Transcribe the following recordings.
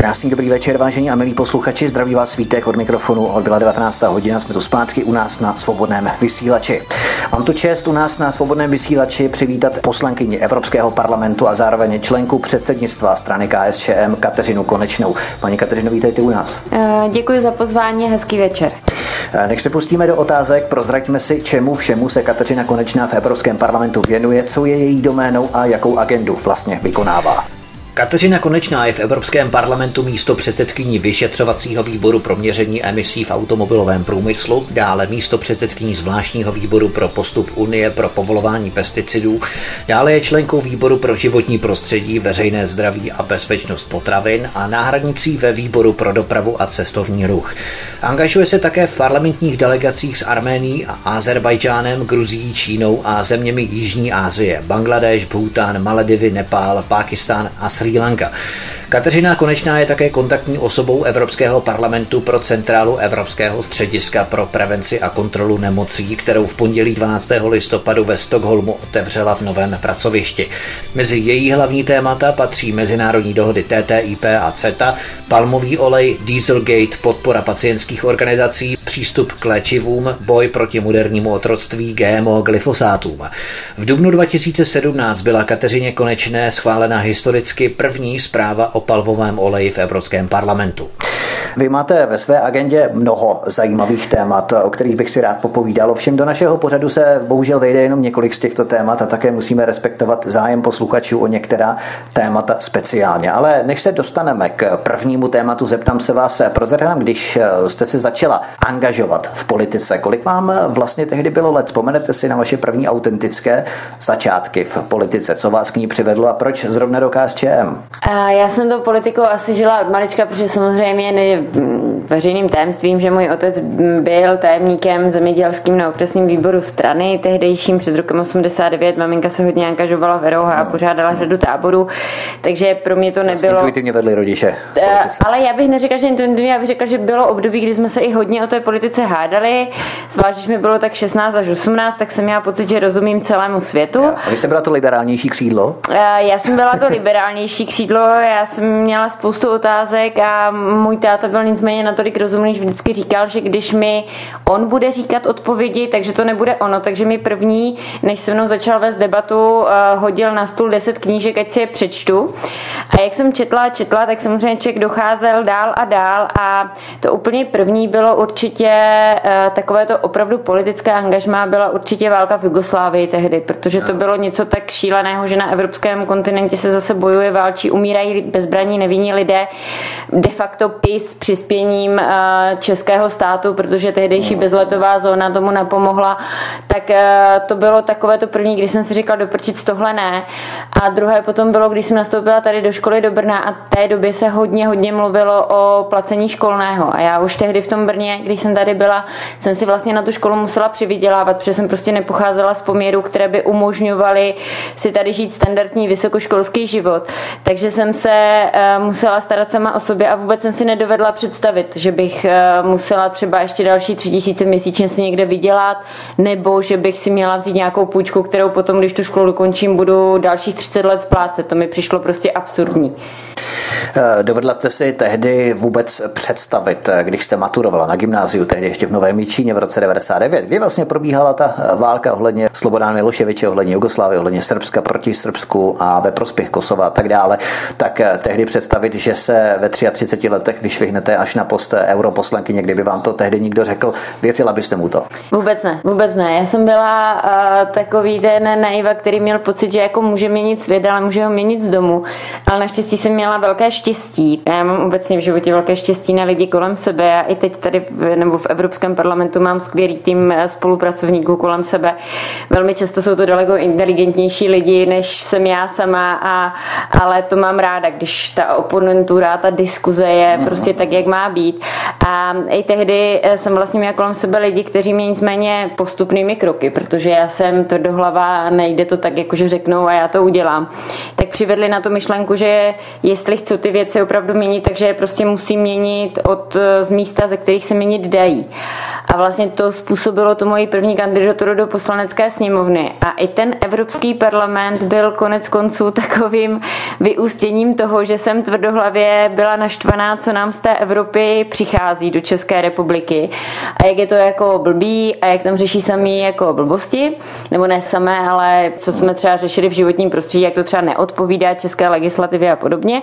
Krásný dobrý večer, vážení a milí posluchači. Zdraví vás svítek od mikrofonu. Od byla 19. hodina, jsme tu zpátky u nás na svobodném vysílači. Mám tu čest u nás na svobodném vysílači přivítat poslankyni Evropského parlamentu a zároveň členku předsednictva strany KSČM Kateřinu Konečnou. Paní Kateřino, vítejte u nás. Eh, děkuji za pozvání, hezký večer. Eh, než se pustíme do otázek, prozraďme si, čemu všemu se Kateřina Konečná v Evropském parlamentu věnuje, co je její doménou a jakou agendu vlastně vykonává. Kateřina Konečná je v Evropském parlamentu místo předsedkyní vyšetřovacího výboru pro měření emisí v automobilovém průmyslu, dále místo předsedkyní zvláštního výboru pro postup Unie pro povolování pesticidů, dále je členkou výboru pro životní prostředí, veřejné zdraví a bezpečnost potravin a náhradnicí ve výboru pro dopravu a cestovní ruch. Angažuje se také v parlamentních delegacích s Arménií a Azerbajdžánem, Gruzií, Čínou a zeměmi Jižní Asie, Bangladeš, Bhután, Maledivy, Nepál, Pákistán a Sri Sri Lanka. Kateřina Konečná je také kontaktní osobou Evropského parlamentu pro centrálu Evropského střediska pro prevenci a kontrolu nemocí, kterou v pondělí 12. listopadu ve Stockholmu otevřela v novém pracovišti. Mezi její hlavní témata patří mezinárodní dohody TTIP a CETA, palmový olej, Dieselgate, podpora pacientských organizací, přístup k léčivům, boj proti modernímu otroctví, GMO, glyfosátům. V dubnu 2017 byla Kateřině Konečné schválena historicky první zpráva o o palvovém oleji v Evropském parlamentu. Vy máte ve své agendě mnoho zajímavých témat, o kterých bych si rád popovídal. Ovšem do našeho pořadu se bohužel vejde jenom několik z těchto témat a také musíme respektovat zájem posluchačů o některá témata speciálně. Ale než se dostaneme k prvnímu tématu, zeptám se vás, prozradám, když jste se začala angažovat v politice, kolik vám vlastně tehdy bylo let? Vzpomenete si na vaše první autentické začátky v politice? Co vás k ní přivedlo a proč zrovna do KSČM? Já jsem do politikou asi žila od malička, protože samozřejmě ne, veřejným tajemstvím, že můj otec byl tajemníkem zemědělským na okresním výboru strany, tehdejším před rokem 89. Maminka se hodně angažovala v Eroha a pořádala řadu táborů, takže pro mě to nebylo... Intuitivně vedli rodiče. Eh, ale já bych neřekla, že intuitivně, já bych řekla, že bylo období, kdy jsme se i hodně o té politice hádali, zvlášť když mi bylo tak 16 až 18, tak jsem měla pocit, že rozumím celému světu. A vy jste byla to liberálnější křídlo? Eh, já jsem byla to liberálnější křídlo, já jsem měla spoustu otázek a můj táta byl nicméně natolik rozumný, že vždycky říkal, že když mi on bude říkat odpovědi, takže to nebude ono. Takže mi první, než se mnou začal vést debatu, eh, hodil na stůl 10 knížek, ať si je přečtu. A jak jsem četla a četla, tak samozřejmě člověk docházel dál a dál a to úplně první bylo určitě eh, takové to opravdu politické angažmá byla určitě válka v Jugoslávii tehdy, protože to bylo něco tak šíleného, že na evropském kontinentě se zase bojuje, válčí, umírají bezbraní nevinní lidé. De facto PIS přispěním eh, českého státu, protože tehdejší bezletová zóna tomu napomohla, tak eh, to bylo takové to první, když jsem si říkal doprčit tohle ne. A druhé potom bylo, když jsem nastoupila tady do školy do Brna a té době se hodně, hodně mluvilo o placení školného. A já už tehdy v tom Brně, když jsem tady byla, jsem si vlastně na tu školu musela přivydělávat, protože jsem prostě nepocházela z poměrů, které by umožňovaly si tady žít standardní vysokoškolský život. Takže jsem se eh, musela starat sama o sobě a vůbec jsem si nedovedla představit, že bych eh, musela třeba ještě další tři tisíce měsíčně si někde vydělat, nebo že bych si měla vzít nějakou půjčku, kterou potom, když tu školu dokončím, budu dalších 30 let splácet. To mi přišlo prostě absurdní. Eh, dovedla jste si tehdy vůbec představit, eh, když jste maturovala na gymnáziu, tehdy ještě v Novém Míčíně v roce 99, kdy vlastně probíhala ta eh, válka ohledně Slobodán Miloševiče, ohledně Jugoslávie, ohledně Srbska proti Srbsku a ve prospěch Kosova a tak dále, tak tehdy představit, že se ve 33 letech vyšvihnete až na post europoslankyně, kdyby vám to tehdy někdo řekl, věřila byste mu to? Vůbec ne, vůbec ne. Já jsem byla uh, takový ten naiva, který měl pocit, že jako může měnit svět, ale může ho měnit z domu. Ale naštěstí jsem měla velké štěstí. Já mám obecně v životě velké štěstí na lidi kolem sebe. Já i teď tady v, nebo v Evropském parlamentu mám skvělý tým spolupracovníků kolem sebe. Velmi často jsou to daleko inteligentnější lidi, než jsem já sama, a, ale to mám ráda, když ta oponentura, ta diskuze je mm. prostě tak, jak má být. A i tehdy jsem vlastně měla kolem sebe lidi, kteří mě nicméně postupnými kroky, protože já jsem tvrdohlava a nejde to tak, jakože řeknou a já to udělám. Tak přivedli na to myšlenku, že jestli chci ty věci opravdu měnit, takže je prostě musím měnit od z místa, ze kterých se měnit dají. A vlastně to způsobilo tu moji první kandidaturu do poslanecké sněmovny. A i ten Evropský parlament byl konec konců takovým vyústěním toho, že jsem tvrdohlavě byla naštvaná, co nám z té Evropy přichází do České republiky. A jak je to jako blbý a jak tam řeší sami jako blbosti, nebo ne samé, ale co jsme třeba řešili v životním prostředí, jak to třeba neodpovídá české legislativě a podobně.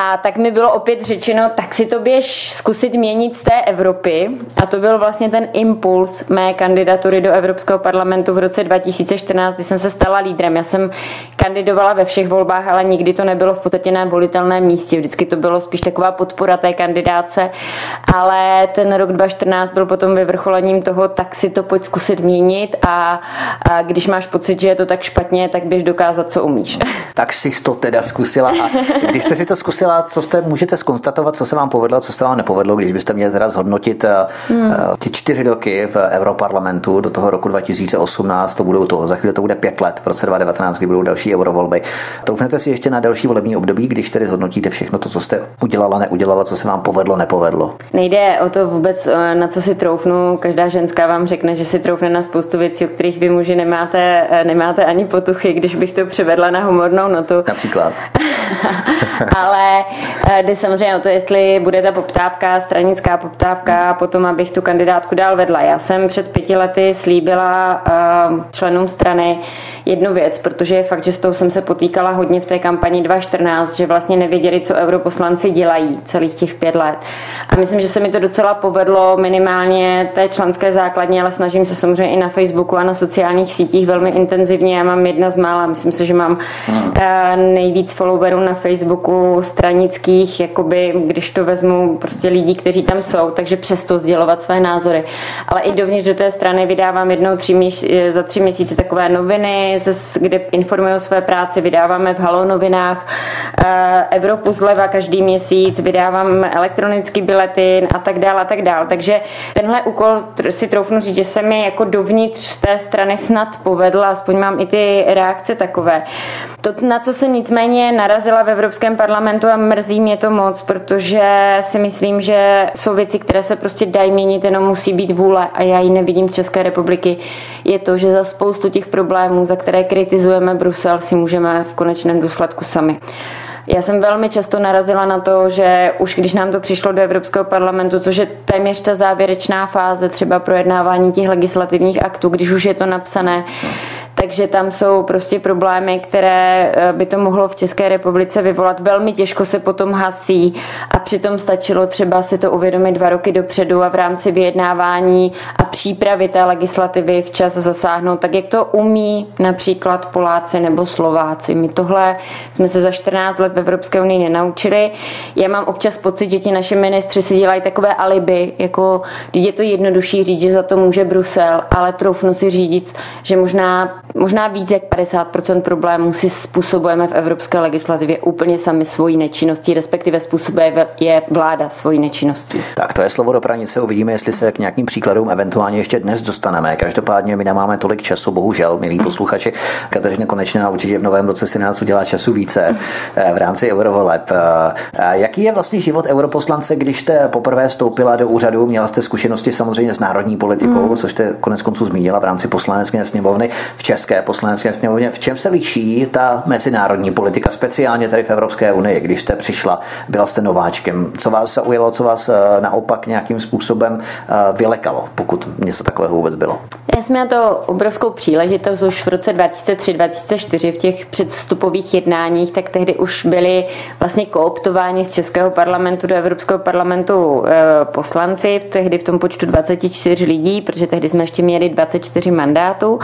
A tak mi bylo opět řečeno, tak si to běž zkusit měnit z té Evropy. A to byl vlastně ten impuls mé kandidatury do Evropského parlamentu v roce 2014, kdy jsem se stala lídrem. Já jsem kandidovala ve všech volbách, ale nikdy to nebylo v podstatě na volitelném místě. Vždycky to bylo spíš taková podpora té kandidáce. Ale ten rok 2014 byl potom vyvrcholením toho, tak si to pojď zkusit měnit a, a když máš pocit, že je to tak špatně, tak běž dokázat, co umíš. Tak si to teda zkusila. A když jste si to zkusila, zkusila, co jste, můžete skonstatovat, co se vám povedlo, co se vám nepovedlo, když byste měli teda zhodnotit eh, hmm. Eh, ty čtyři roky v Europarlamentu do toho roku 2018, to budou toho, za chvíli to bude pět let, v roce 2019, kdy budou další eurovolby. Troufnete si ještě na další volební období, když tedy zhodnotíte všechno to, co jste udělala, neudělala, co se vám povedlo, nepovedlo? Nejde o to vůbec, eh, na co si troufnu. Každá ženská vám řekne, že si troufne na spoustu věcí, o kterých vy muži nemáte, nemáte ani potuchy, když bych to převedla na humornou notu. Například. Ale eh, jde samozřejmě o to, jestli bude ta poptávka, stranická poptávka, potom, abych tu kandidátku dál vedla. Já jsem před pěti lety slíbila eh, členům strany jednu věc, protože je fakt, že s tou jsem se potýkala hodně v té kampani 2014, že vlastně nevěděli, co europoslanci dělají celých těch pět let. A myslím, že se mi to docela povedlo minimálně té členské základně, ale snažím se samozřejmě i na Facebooku a na sociálních sítích velmi intenzivně. Já mám jedna z mála, myslím si, že mám hmm. Eh, nejvíc followerů na Facebooku stranických, jakoby, když to vezmu prostě lidí, kteří tam jsou, takže přesto sdělovat své názory. Ale i dovnitř do té strany vydávám jednou tři měs- za tři měsíce takové noviny, kde informuji o své práci, vydáváme v Halo novinách eh, Evropu zleva každý měsíc, vydávám elektronický biletin a tak dále a tak dále. Takže tenhle úkol si troufnu říct, že se mi jako dovnitř té strany snad povedla, aspoň mám i ty reakce takové. To, na co jsem nicméně narazila ve Evropském parlamentu a mrzí mě to moc, protože si myslím, že jsou věci, které se prostě dají měnit, jenom musí být vůle a já ji nevidím z České republiky, je to, že za spoustu těch problémů, za které kritizujeme Brusel, si můžeme v konečném důsledku sami. Já jsem velmi často narazila na to, že už když nám to přišlo do Evropského parlamentu, což je téměř ta závěrečná fáze třeba projednávání těch legislativních aktů, když už je to napsané, takže tam jsou prostě problémy, které eh, by to mohlo v České republice vyvolat. Velmi těžko se potom hasí a přitom stačilo třeba si to uvědomit dva roky dopředu a v rámci vyjednávání a přípravy té legislativy včas zasáhnout, tak jak to umí například Poláci nebo Slováci. My tohle jsme se za 14 let v Evropské unii nenaučili. Já mám občas pocit, že ti naši ministři si dělají takové alibi, jako když je to jednodušší říct, že za to může Brusel, ale troufnu si říct, že možná možná víc jak 50% problémů si způsobujeme v evropské legislativě úplně sami svojí nečinností, respektive způsobuje je vláda svojí nečinností. Tak to je slovo do pranice, uvidíme, jestli se k nějakým příkladům eventuálně ještě dnes dostaneme. Každopádně my nemáme tolik času, bohužel, milí posluchači. Kateřina Konečná určitě v novém roce si nás udělá času více eh, v rámci eurovoleb. Eh, jaký je vlastně život europoslance, když jste poprvé vstoupila do úřadu? Měla jste zkušenosti samozřejmě s národní politikou, mm. což jste konec konců zmínila v rámci poslanecké sněmovny v České poslanecké sněmovně. V čem se liší ta mezinárodní politika, speciálně tady v Evropské unii, když jste přišla, byla jste nováčkem? Co vás zaujalo, co vás eh, naopak nějakým způsobem eh, vylekalo, pokud něco takového vůbec bylo? Já jsem měla to obrovskou příležitost už v roce 2003-2004 v těch předvstupových jednáních, tak tehdy už byli vlastně kooptováni z Českého parlamentu do Evropského parlamentu eh, poslanci, tehdy v tom počtu 24 lidí, protože tehdy jsme ještě měli 24 mandátů.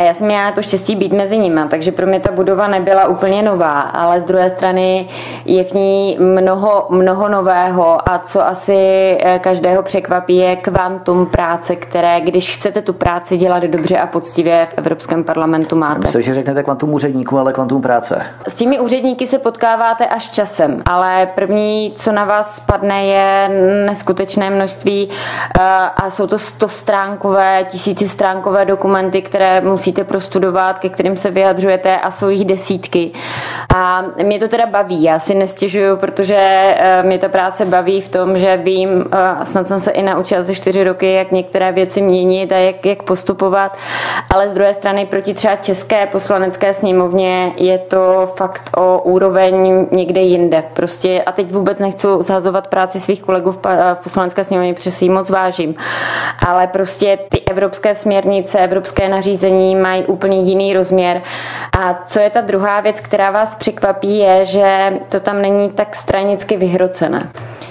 A já jsem měla to štěstí být mezi nimi, takže pro mě ta budova nebyla úplně nová, ale z druhé strany je v ní mnoho, mnoho nového a co asi eh, každého překvapí je kvantum práce, které, když chcete tu práci dělat dobře a poctivě v Evropském parlamentu máte. Myslím, že řeknete kvantum úředníků, ale kvantum práce. S těmi úředníky se potkáváte až časem, ale první, co na vás spadne, je neskutečné množství eh, a jsou to stostránkové, tisícistránkové dokumenty, které musíte musíte prostudovat, ke kterým se vyjadřujete a jsou jich desítky. A mě to teda baví, já si nestěžuju, protože eh, mě ta práce baví v tom, že vím, a snad jsem se i naučila za čtyři roky, jak některé věci měnit a jak, jak postupovat, ale z druhé strany proti třeba české poslanecké sněmovně je to fakt o úroveň někde jinde. Prostě a teď vůbec nechci zhazovat práci svých kolegů v, v poslanecké sněmovně, protože si ji moc vážím. Ale prostě ty evropské směrnice, evropské nařízení mají úplně jiný rozměr. A co je ta druhá věc, která vás překvapí, je, že to tam není tak stranicky vyhrocené.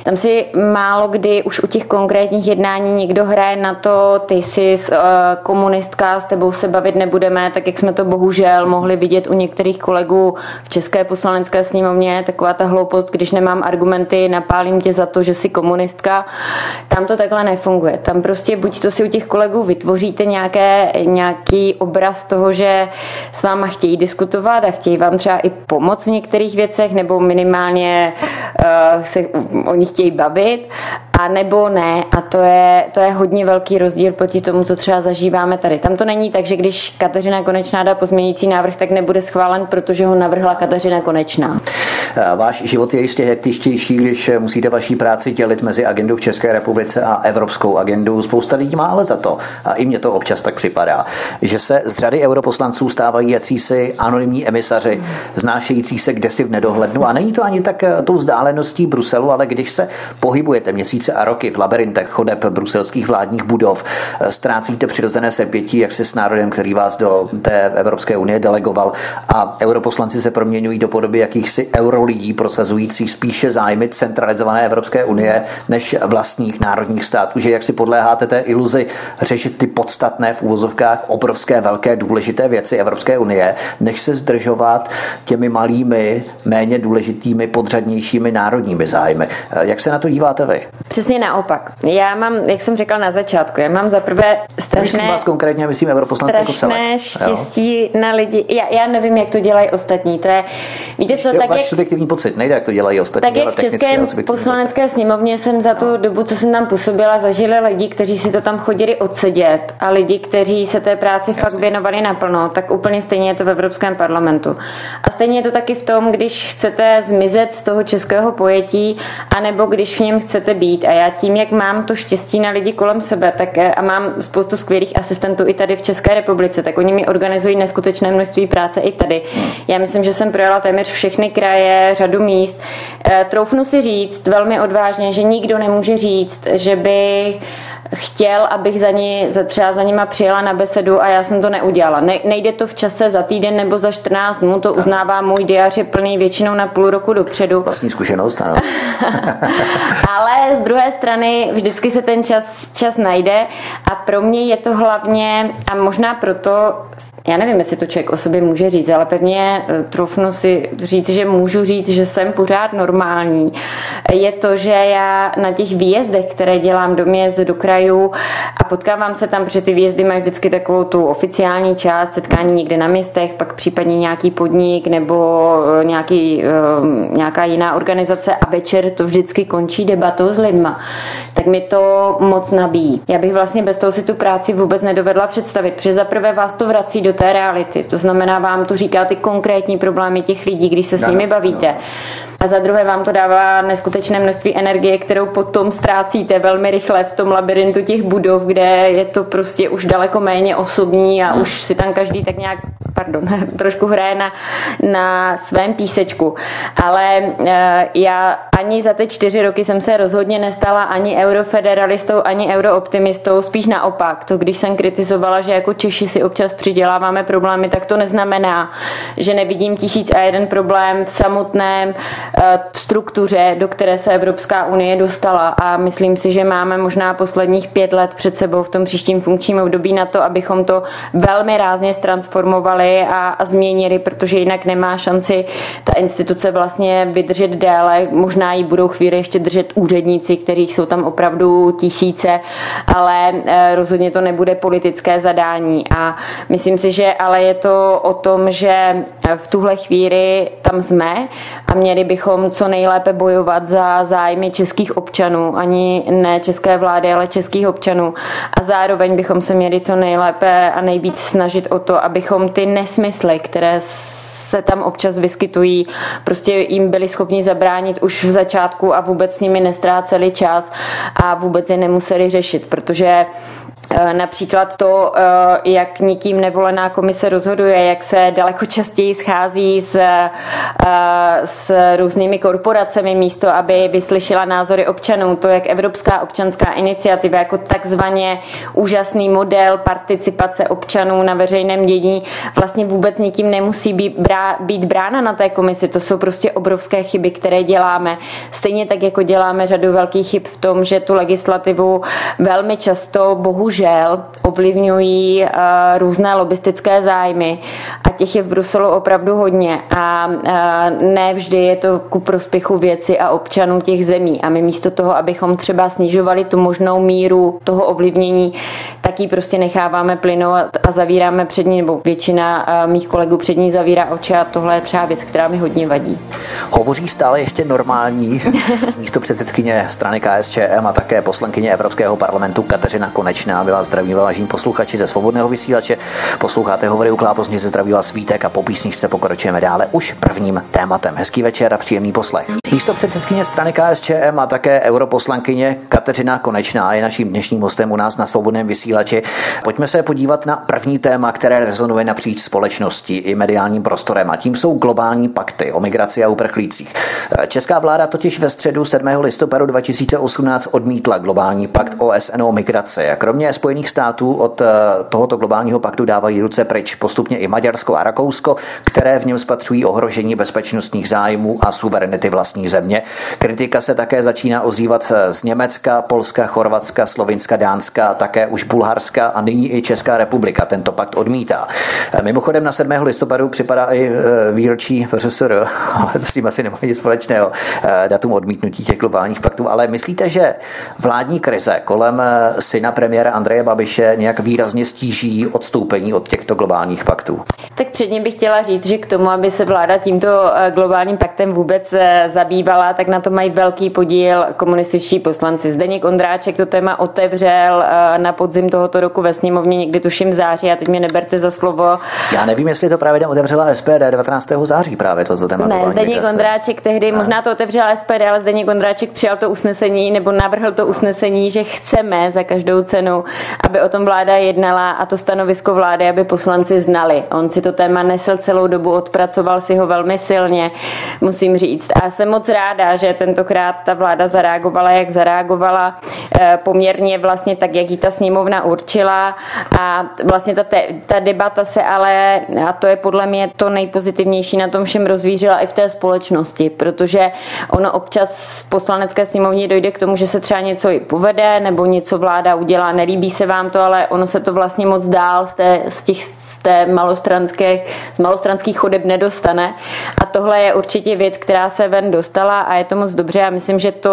Tam si málo kdy už u těch konkrétních jednání někdo hraje na to, ty jsi uh, komunistka, s tebou se bavit nebudeme, tak jak jsme to bohužel mohli vidět u některých kolegů v České poslanecké sněmovně, taková ta hloupost, když nemám argumenty, napálím tě za to, že jsi komunistka. Tam to takhle nefunguje. Tam prostě buď to si u těch kolegů vytvoříte nějaké, nějaký obraz toho, že s váma chtějí diskutovat a chtějí vám třeba i pomoct v některých věcech, nebo minimálně uh, se o nich chtějí bavit, a nebo ne. A to je, to je hodně velký rozdíl proti tomu, co třeba zažíváme tady. Tam to není tak, že když Kateřina Konečná dá pozměnící návrh, tak nebude schválen, protože ho navrhla Kateřina Konečná. Váš život je jistě hektičtější, když musíte vaší práci dělit mezi agendu v České republice a evropskou agendu. Spousta lidí má ale za to, a i mně to občas tak připadá, že se z řady europoslanců stávají jacísi anonymní emisaři, znášející se kdesi v nedohlednu. A není to ani tak tou vzdáleností Bruselu, ale když se pohybujete měsíce a roky v labirintech chodeb bruselských vládních budov, ztrácíte přirozené sepětí, jak se s národem, který vás do té Evropské unie delegoval. A europoslanci se proměňují do podoby jakýchsi eurolidí prosazujících spíše zájmy centralizované Evropské unie než vlastních národních států, že jak si podléháte té iluzi řešit ty podstatné v úvozovkách obrovské, velké, důležité věci Evropské unie, než se zdržovat těmi malými, méně důležitými, podřadnějšími národními zájmy. Jak se na to díváte vy? Přesně naopak. Já mám, jak jsem řekla na začátku, já mám za prvé strašné... Myslím vás konkrétně, myslím europoslanci jako celé. štěstí jo? na lidi. Já, já nevím, jak to dělají ostatní. To je, víte co, jo, tak váš jak, subjektivní pocit, nejde, jak to dělají ostatní. Tak jak v České poslanecké pocit. sněmovně jsem za tu no. dobu, co jsem tam působila, zažili lidi, kteří si to tam chodili odsedět a lidi, kteří se té práci Jasně. fakt věnovali naplno, tak úplně stejně je to v Evropském parlamentu. A stejně je to taky v tom, když chcete zmizet z toho českého pojetí, anebo když v něm chcete být. A já tím, jak mám to štěstí na lidi kolem sebe, tak eh, a mám spoustu skvělých asistentů i tady v České republice, tak oni mi organizují neskutečné množství práce i tady. Já myslím, že jsem projela téměř všechny kraje, řadu míst. Eh, troufnu si říct velmi odvážně, že nikdo nemůže říct, že by chtěl, abych za ní, za třeba za nima přijela na besedu a já jsem to neudělala. Ne, nejde to v čase za týden nebo za 14 dnů, to uznává můj diář je plný většinou na půl roku dopředu. Vlastní zkušenost, ano. Ale z druhé strany vždycky se ten čas, čas najde a pro mě je to hlavně, a možná proto já nevím, jestli to člověk o sobě může říct, ale pevně eh, trofnu si říct, že můžu říct, že jsem pořád normální. Je to, že já na těch výjezdech, které dělám do měst, do krajů a potkávám se tam, protože ty výjezdy mají vždycky takovou tu oficiální část, setkání někde na městech, pak případně nějaký podnik nebo eh, nějaký, eh, nějaká jiná organizace a večer to vždycky končí debatou s lidma. Tak mi to moc nabíjí. Já bych vlastně bez toho si tu práci vůbec nedovedla představit, protože zaprvé vás to vrací do té reality. To znamená, vám to říká ty konkrétní problémy těch lidí, když se s nimi bavíte. A za druhé vám to dává neskutečné množství energie, kterou potom ztrácíte velmi rychle v tom labirintu těch budov, kde je to prostě už daleko méně osobní a už si tam každý tak nějak, pardon, trošku hraje na, na svém písečku. Ale eh, já ani za ty čtyři roky jsem se rozhodně nestala ani eurofederalistou, ani eurooptimistou, spíš naopak. To, když jsem kritizovala, že jako Češi si občas přiděláváme problémy, tak to neznamená, že nevidím tisíc a jeden problém v samotném struktuře, do které se Evropská unie dostala a myslím si, že máme možná posledních pět let před sebou v tom příštím funkčním období na to, abychom to velmi rázně transformovali a, a změnili, protože jinak nemá šanci ta instituce vlastně vydržet déle. Možná ji budou chvíli ještě držet úředníci, kterých jsou tam opravdu tisíce, ale eh, rozhodně to nebude politické zadání. A myslím si, že ale je to o tom, že v tuhle chvíli tam jsme a měli bychom co nejlépe bojovat za zájmy českých občanů, ani ne české vlády, ale českých občanů. A zároveň bychom se měli co nejlépe a nejvíc snažit o to, abychom ty nesmysly, které se tam občas vyskytují, prostě jim byli schopni zabránit už v začátku a vůbec s nimi nestráceli čas a vůbec je nemuseli řešit, protože například to, eh, jak nikým nevolená komise rozhoduje, jak se daleko častěji schází s, eh, s různými korporacemi místo, aby vyslyšela názory občanů. To, jak Evropská občanská iniciativa jako takzvaně úžasný model participace občanů na veřejném dění vlastně vůbec nikým nemusí být, brá, být brána na té komisi. To jsou prostě obrovské chyby, které děláme. Stejně tak, jako děláme řadu velkých chyb v tom, že tu legislativu velmi často bohužel bohužel ovlivňují uh, různé lobistické zájmy a těch je v Bruselu opravdu hodně a uh, ne vždy je to ku prospěchu věci a občanů těch zemí a my místo toho, abychom třeba snižovali tu možnou míru toho ovlivnění, tak ji prostě necháváme plynout a zavíráme před ní, nebo většina uh, mých kolegů před ní zavírá oči a tohle je třeba věc, která mi hodně vadí. Hovoří stále ještě normální místo předsedkyně strany KSČM a také poslankyně Evropského parlamentu Kateřina Konečná my vás zdraví vážení posluchači ze svobodného vysílače. Posloucháte hovory u Klábozně ze zdraví vás svítek a po písničce pokračujeme dále už prvním tématem. Hezký večer a příjemný poslech. Místo předsedkyně strany KSČM a také europoslankyně Kateřina Konečná je naším dnešním hostem u nás na svobodném vysílači. Pojďme se podívat na první téma, které rezonuje napříč společností i mediálním prostorem a tím jsou globální pakty o migraci a uprchlících. Česká vláda totiž ve středu 7. listopadu 2018 odmítla globální pakt OSN o migraci a kromě Spojených států od eh, tohoto globálního paktu dávají ruce pryč postupně i Maďarsko a Rakousko, které v něm spatřují ohrožení bezpečnostních zájmů a suverenity vlastní země. Kritika se také začíná ozývat eh, z Německa, Polska, Chorvatska, Slovinska, Dánska, také už Bulharska a nyní i Česká republika tento pakt odmítá. Eh, mimochodem na 7. listopadu připadá i výročí VŘSR, ale to s tím asi nemá nic společného, datum odmítnutí těch globálních paktů. Ale myslíte, že vládní krize kolem syna premiéra Andreje Andreje Babiše nějak výrazně stíží odstoupení od těchto globálních paktů? Tak předně bych chtěla říct, že k tomu, aby se vláda tímto eh, globálním paktem vůbec eh, zabývala, tak na to mají velký podíl komunističtí poslanci. Zdeněk Ondráček to téma otevřel eh, na podzim tohoto roku ve sněmovně, někdy tuším září, a teď mě neberte za slovo. Já nevím, jestli to právě otevřela SPD 19. září právě toto téma. Ne, Zdeněk Ondráček tehdy, ne. možná to otevřela SPD, ale Zdeněk Ondráček přijal to usnesení nebo navrhl to usnesení, že chceme za každou cenu aby o tom vláda jednala a to stanovisko vlády, aby poslanci znali. On si to téma nesl celou dobu, odpracoval si ho velmi silně, musím říct. A jsem moc ráda, že tentokrát ta vláda zareagovala, jak zareagovala, eh, poměrně vlastně tak, jak ji ta sněmovna určila. A vlastně ta, te, ta debata se ale, a to je podle mě to nejpozitivnější na tom všem rozvířila i v té společnosti, protože ono občas v poslanecké sněmovně dojde k tomu, že se třeba něco i povede, nebo něco vláda udělá, nelíbí se vám to, ale ono se to vlastně moc dál z, té, z, těch, z té malostranské, z malostranských chodeb nedostane. A tohle je určitě věc, která se ven dostala a je to moc dobře. Já myslím, že to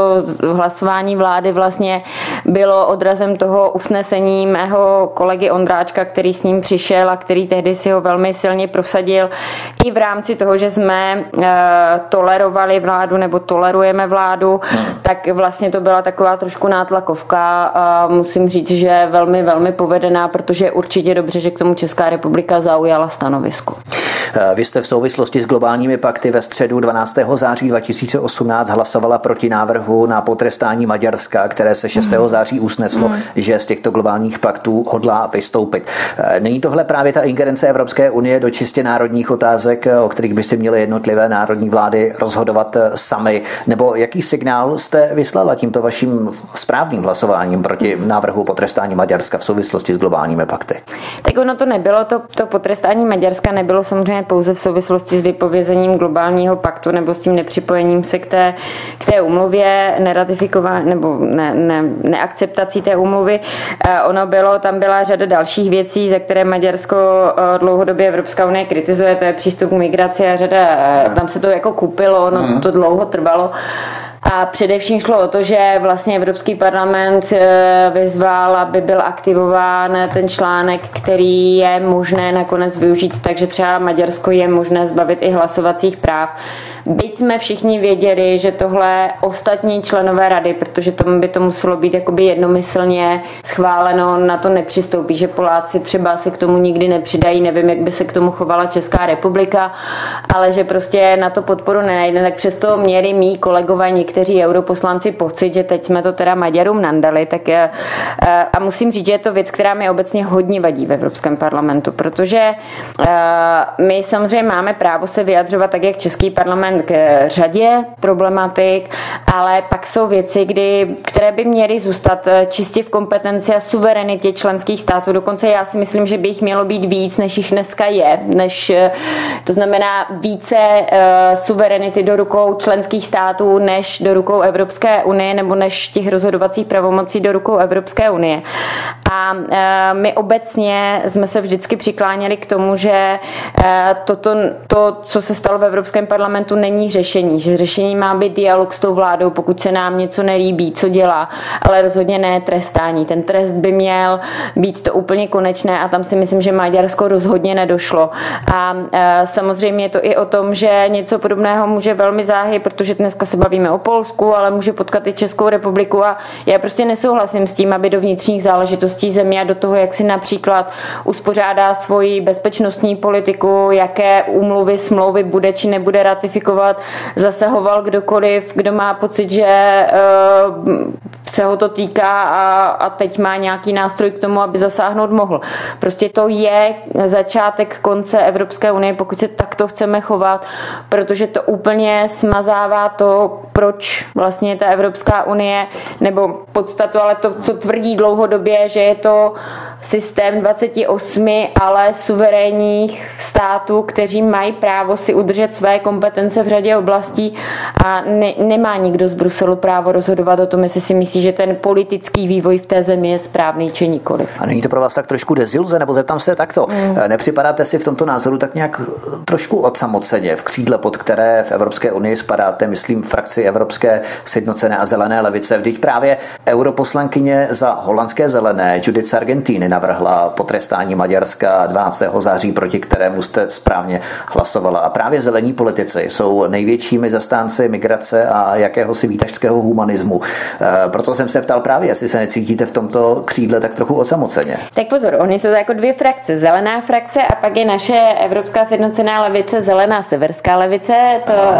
hlasování vlády vlastně bylo odrazem toho usnesení mého kolegy Ondráčka, který s ním přišel a který tehdy si ho velmi silně prosadil i v rámci toho, že jsme e, tolerovali vládu nebo tolerujeme vládu, hmm. tak vlastně to byla taková trošku nátlakovka. A musím říct, že velmi, velmi povedená, protože je určitě dobře, že k tomu Česká republika zaujala stanovisko. Eh, vy jste v souvislosti s globálními pakty ve středu 12. září 2018 hlasovala proti návrhu na potrestání Maďarska, které se 6. Mm. září usneslo, mm. že z těchto globálních paktů hodlá vystoupit. Eh, není tohle právě ta ingerence Evropské unie do čistě národních otázek, eh, o kterých by si měly jednotlivé národní vlády rozhodovat sami? Nebo jaký signál jste vyslala tímto vaším správným hlasováním proti návrhu potrestání potrestání Maďarska v souvislosti s globálními pakty? Tak ono to nebylo, to, to potrestání Maďarska nebylo samozřejmě pouze v souvislosti s vypovězením globálního paktu nebo s tím nepřipojením se k té, k té umluvě, neratifikování nebo ne, ne, neakceptací té umluvy. Eh, ono bylo, tam byla řada dalších věcí, za které Maďarsko eh, dlouhodobě Evropská unie kritizuje, to je přístup k migraci a řada, eh, tam se to jako kupilo, no to dlouho trvalo. A především šlo o to, že vlastně Evropský parlament eh, vyzval, aby byl aktivován ten článek, který je možné nakonec využít, takže třeba Maďarsko je možné zbavit i hlasovacích práv. Byť jsme všichni věděli, že tohle ostatní členové rady, protože tomu by to muselo být jakoby jednomyslně schváleno, na to nepřistoupí, že Poláci třeba se k tomu nikdy nepřidají, nevím, jak by se k tomu chovala Česká republika, ale že prostě na to podporu nenajde, tak přesto měli mý kolegové někteří europoslanci pocit, že teď jsme to teda Maďarům nandali, tak je, eh, a musím říct, že je to věc, která mi obecně hodně vadí v Evropském parlamentu, protože eh, my samozřejmě máme právo se vyjadřovat tak, jak Český parlament k řadě problematik, ale pak jsou věci, kdy, které by měly zůstat eh, čistě v kompetenci a suverenitě členských států. Dokonce já si myslím, že by jich mělo být víc, než jich dneska je. Než, eh, to znamená více suverenity do rukou členských států, než do rukou Evropské unie, nebo než těch rozhodovacích pravomocí do rukou Evropské unie. A uh, my obecně jsme se vždycky přikláněli k tomu, že uh, toto, to, co se stalo v Evropském parlamentu, není řešení, že řešení má být dialog s tou vládou, pokud se nám něco nelíbí, co dělá, ale rozhodně ne trestání. Ten trest by měl být to úplně konečné a tam si myslím, že Maďarsko rozhodně nedošlo. A e, samozřejmě je to i o tom, že něco podobného může velmi záhy, protože dneska se bavíme o Polsku, ale může potkat i Českou republiku a já prostě nesouhlasím s tím, aby do vnitřních záležitostí země a do toho, jak si například uspořádá svoji bezpečnostní politiku, jaké úmluvy, smlouvy bude či nebude ratifikovat zasahoval kdokoliv, kdo má pocit, že eh, se ho to týká a, a teď má nějaký nástroj k tomu, aby zasáhnout mohl. Prostě to je začátek konce Evropské unie, pokud se takto chceme chovat, protože to úplně smazává to, proč vlastně ta Evropská unie, nebo podstatu, ale to, co tvrdí dlouhodobě, že je to systém 28, ale suverénních států, kteří mají právo si udržet své kompetence v řadě oblastí a ne, nemá nikdo z Bruselu právo rozhodovat o tom, jestli si myslí, že ten politický vývoj v té zemi je správný či nikoliv. A není to pro vás tak trošku dezilze, nebo zeptám se takto. Mm. Nepřipadáte si v tomto názoru tak nějak trošku odsamoceně v křídle, pod které v Evropské unii spadáte, myslím, frakci Evropské sjednocené a zelené levice. Vždyť právě europoslankyně za holandské zelené Judith Argentíny navrhla potrestání Maďarska 12. září, proti kterému jste správně hlasovala. A právě zelení politici jsou největšími zastánci migrace a jakéhosi výtažského humanismu. E, proto jsem se ptal právě, jestli se necítíte v tomto křídle tak trochu osamoceně. Tak pozor, oni jsou jako dvě frakce. Zelená frakce a pak je naše Evropská sjednocená levice, zelená severská levice. To uh,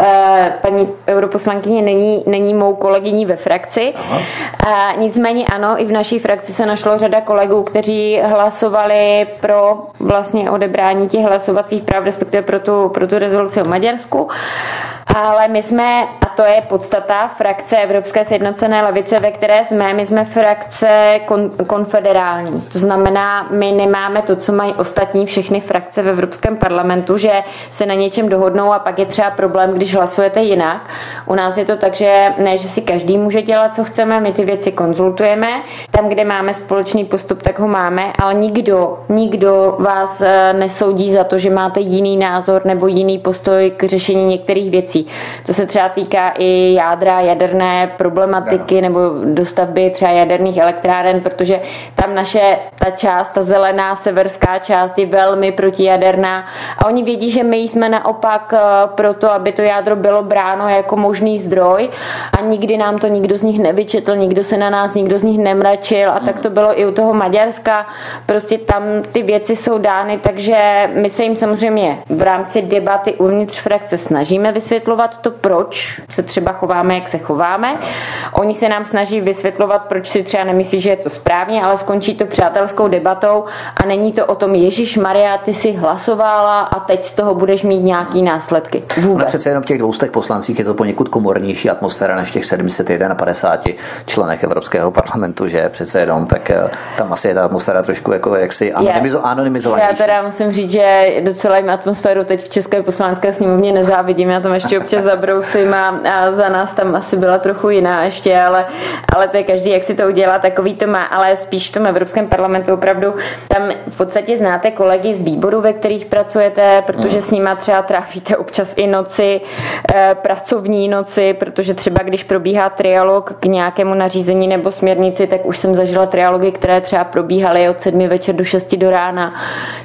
paní europoslankyně není, není mou kolegyní ve frakci. Aha. A nicméně ano, i v naší frakci se našlo řada kolegů, kteří hlasovali pro vlastně odebrání těch hlasovacích práv, respektive pro tu, pro tu rezoluci o Maďarsku. Ale my jsme, a to je podstata frakce Evropské sjednocené levice, ve které jsme, my jsme frakce kon, konfederální. To znamená, my nemáme to, co mají ostatní všechny frakce v Evropském parlamentu, že se na něčem dohodnou a pak je třeba problém, když hlasujete jinak. U nás je to tak, že ne, že si každý může dělat, co chceme, my ty věci konzultujeme. Tam, kde máme společný postup, tak ho máme, ale nikdo, nikdo vás eh, nesoudí za to, že máte jiný názor nebo jiný postoj k řešení některých věcí. To se třeba týká i jádra, jaderné problematiky nebo dostavby třeba jaderných elektráren, protože tam naše ta část, ta zelená severská část je velmi protijaderná a oni vědí, že my jsme naopak eh, proto, aby to jádro bylo bráno jako možný zdroj a nikdy nám to nikdo z nich nevyčetl, nikdo se na nás, nikdo z nich nemračil a tak to bylo i u toho Maďarska. Prostě tam ty věci jsou dány, takže my se jim samozřejmě v rámci debaty uvnitř frakce snažíme vysvětlit, vysvětlovat to, proč se třeba chováme, jak se chováme. Oni se nám snaží vysvětlovat, proč si třeba nemyslí, že je to správně, ale skončí to přátelskou debatou a není to o tom, Ježíš Maria, ty si hlasovala a teď z toho budeš mít nějaký následky. Vůbec. No přece jenom v těch dvoustech poslancích je to poněkud komornější atmosféra než těch 751 členech Evropského parlamentu, že přece jenom, tak eh, tam asi je ta atmosféra trošku jako jaksi anonymizo, anonymizovanější. Já teda musím říct, že docela jim atmosféru teď v České poslanecké sněmovně nezávidím, já tam ještě občas zabrousím a, a za nás tam asi byla trochu jiná ještě, ale, ale to je každý, jak si to udělá, takový to má, ale spíš v tom Evropském parlamentu opravdu tam v podstatě znáte kolegy z výboru, ve kterých pracujete, protože s nima třeba trávíte občas i noci, eh, pracovní noci, protože třeba když probíhá trialog k nějakému nařízení nebo směrnici, tak už jsem zažila trialogy, které třeba probíhaly od sedmi večer do 6 do rána,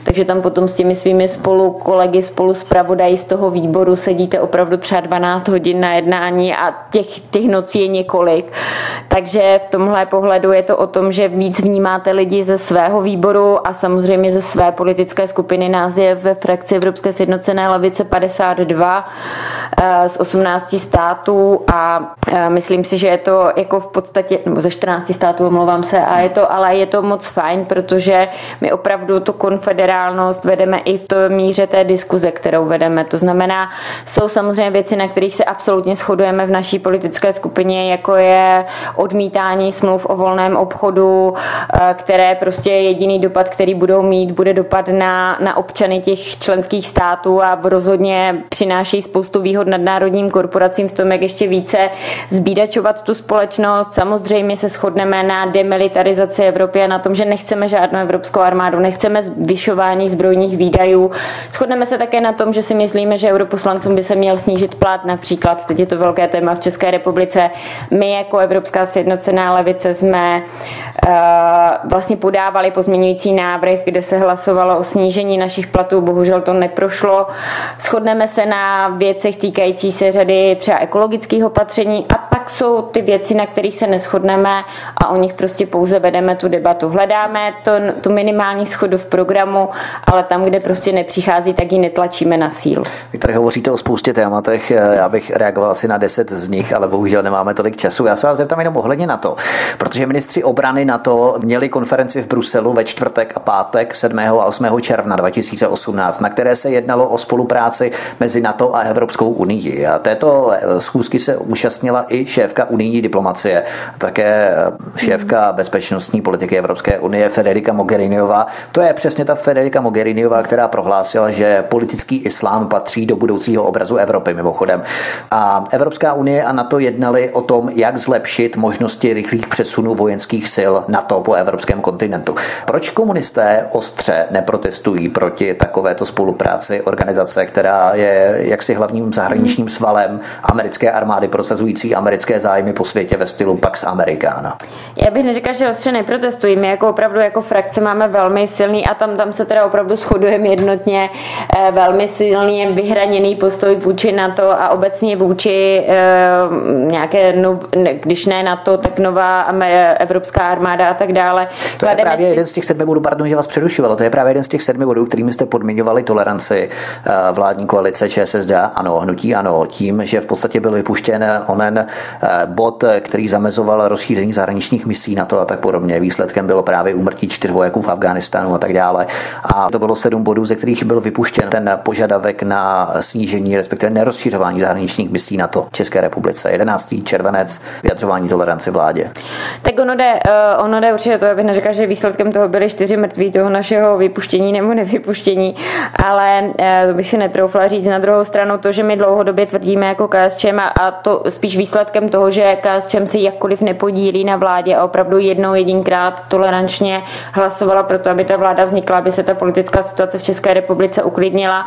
takže tam potom s těmi svými spolu kolegy, spolu zpravodají z toho výboru sedíte opravdu třeba 12 hodin na jednání a těch, těch nocí je několik. Takže v tomhle pohledu je to o tom, že víc vnímáte lidi ze svého výboru a samozřejmě ze své politické skupiny. Nás je ve frakci Evropské sjednocené levice 52 eh, z 18 států a eh, myslím si, že je to jako v podstatě, nebo ze 14 států, omlouvám se, a je to, ale je to moc fajn, protože my opravdu tu konfederálnost vedeme i v té míře té diskuze, kterou vedeme. To znamená, jsou samozřejmě věci, na kterých se absolutně shodujeme v naší politické skupině, jako je odmítání smluv o volném obchodu, eh, které prostě jediný dopad, který budou mít, bude dopad na, na občany těch členských států a rozhodně přináší spoustu výhod nadnárodním korporacím v tom, jak ještě více zbídačovat tu společnost. Samozřejmě se shodneme na demilitarizaci Evropy a na tom, že nechceme žádnou evropskou armádu, nechceme zvyšování zbrojních výdajů. Shodneme se také na tom, že si myslíme, že europoslancům by se měl snížit plat například. Teď je to velké téma v České republice. My jako Evropská sjednocená levice jsme uh, vlastně podávali pozměňující návrh, kde se hlasovalo o snížení našich platů. Bohužel to neprošlo. Shodneme se na věcech týkající se řady třeba ekologických opatření a pak jsou ty věci, na kterých se neschodneme a o nich prostě pouze vedeme tu debatu. Hledáme to, tu minimální schodu v programu, ale tam, kde prostě nepřichází, tak ji netlačíme na sílu. Vy tady hovoříte o spoustě tématech, já bych reagoval asi na deset z nich, ale bohužel nemáme tolik času. Já se vás zeptám jenom ohledně na to, protože ministři obrany na to měli konferenci v Bruselu ve čtvrtek a pátek 7. a 8. června 2018, na které se jednalo o spolupráci mezi NATO a Evropskou unii. A této eh, schůzky se účastnila i šéfka unijní diplomacie, také eh, šéfka bezpečnostní politiky Evropské unie Federica Mogheriniová. To je přesně ta Federica Mogheriniová, která prohlásila, že politický islám patří do budoucího obrazu Evropy mimochodem. A Evropská unie a NATO jednali o tom, jak zlepšit možnosti rychlých přesunů vojenských sil NATO po evropském kontinentu. Proč komunisté ostře neprotestují proti takovéto spolupráci organizace, která je jaksi hlavním zahraničním svalem americké armády prosazující americké zájmy po světě ve stylu Pax Americana? Já bych neřekla, že ostře neprotestují. My jako opravdu jako frakce máme velmi silný a tam, tam se teda opravdu shodujeme jednotně eh, velmi silný vyhraněný postoj vůči NATO a obecně vůči eh, nějaké, nov, když ne NATO, tak nová evropská armáda a tak dále. To je právě si... jeden z těch sedmi bodů, pardon, že vás přerušovalo, to je právě jeden z těch sedmi bodů, kterými jste podmiňovali toleranci eh, vládní koalice ČSSD, ano, hnutí ano, tím, že v podstatě byl vypuštěn onen eh, bod, který zamezoval rozšíření zahraničních misí na to a tak podobně. Výsledkem bylo právě úmrtí čtyř vojáků v Afghánistánu a tak dále. A to bylo sedm bodů, ze kterých byl vypuštěn ten požadavek na snížení, respektive nerozšiřování zahraničních misí na to České republice. 11. červenec vyjadřování toleranci vládě. Tak ono jde, uh, ono jde určitě to, abych neřekla, že výsledkem toho byly čtyři mrtví toho našeho vypuštění nebo nevypuštění, ale to bych si netroufla říct. Na druhou stranu to, že my dlouhodobě tvrdíme jako KSČM a to spíš výsledkem toho, že KSČM si jakkoliv nepodílí na vládě a opravdu jednou jedinkrát tolerančně hlasovala pro to, aby ta vláda vznikla, aby se ta politická situace v České republice uklidnila,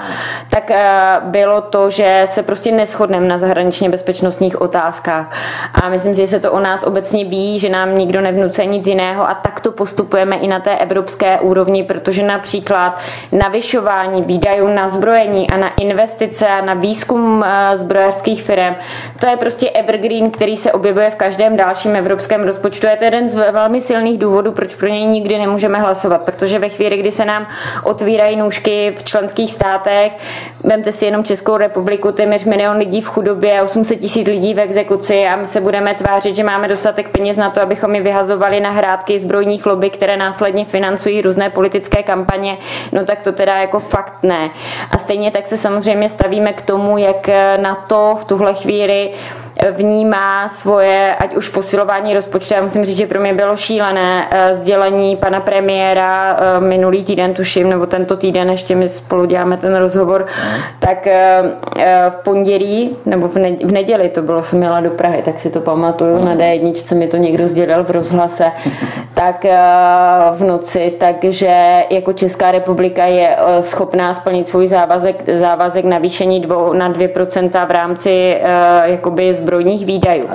tak uh, bylo to, že se prostě neschodneme na zahraničně bezpečnostních otázkách. A myslím si, že se to o nás obecně ví, že nám nikdo nevnuce nic jiného a tak to postupujeme i na té evropské úrovni, protože například navyšování výdajů na zbrojení a na investice a na výzkum eh, zbrojařských firm, to je prostě evergreen termín, který se objevuje v každém dalším evropském rozpočtu. Je to jeden z velmi silných důvodů, proč pro něj nikdy nemůžeme hlasovat, protože ve chvíli, kdy se nám otvírají nůžky v členských státech, vemte si jenom Českou republiku, téměř milion lidí v chudobě, 800 tisíc lidí v exekuci a my se budeme tvářit, že máme dostatek peněz na to, abychom je vyhazovali na hrádky zbrojních lobby, které následně financují různé politické kampaně, no tak to teda jako fakt ne. A stejně tak se samozřejmě stavíme k tomu, jak na to v tuhle chvíli vnímá svoje, ať už posilování rozpočtu. Já musím říct, že pro mě bylo šílené eh, sdělení pana premiéra eh, minulý týden, tuším, nebo tento týden, ještě my spolu děláme ten rozhovor, tak eh, v pondělí, nebo v neděli to bylo, jsem jela do Prahy, tak si to pamatuju, na D1 mi to někdo sdělil v rozhlase, tak v noci, takže jako Česká republika je schopná splnit svůj závazek, závazek navýšení dvou, na 2% v rámci jakoby zbrojních výdajů.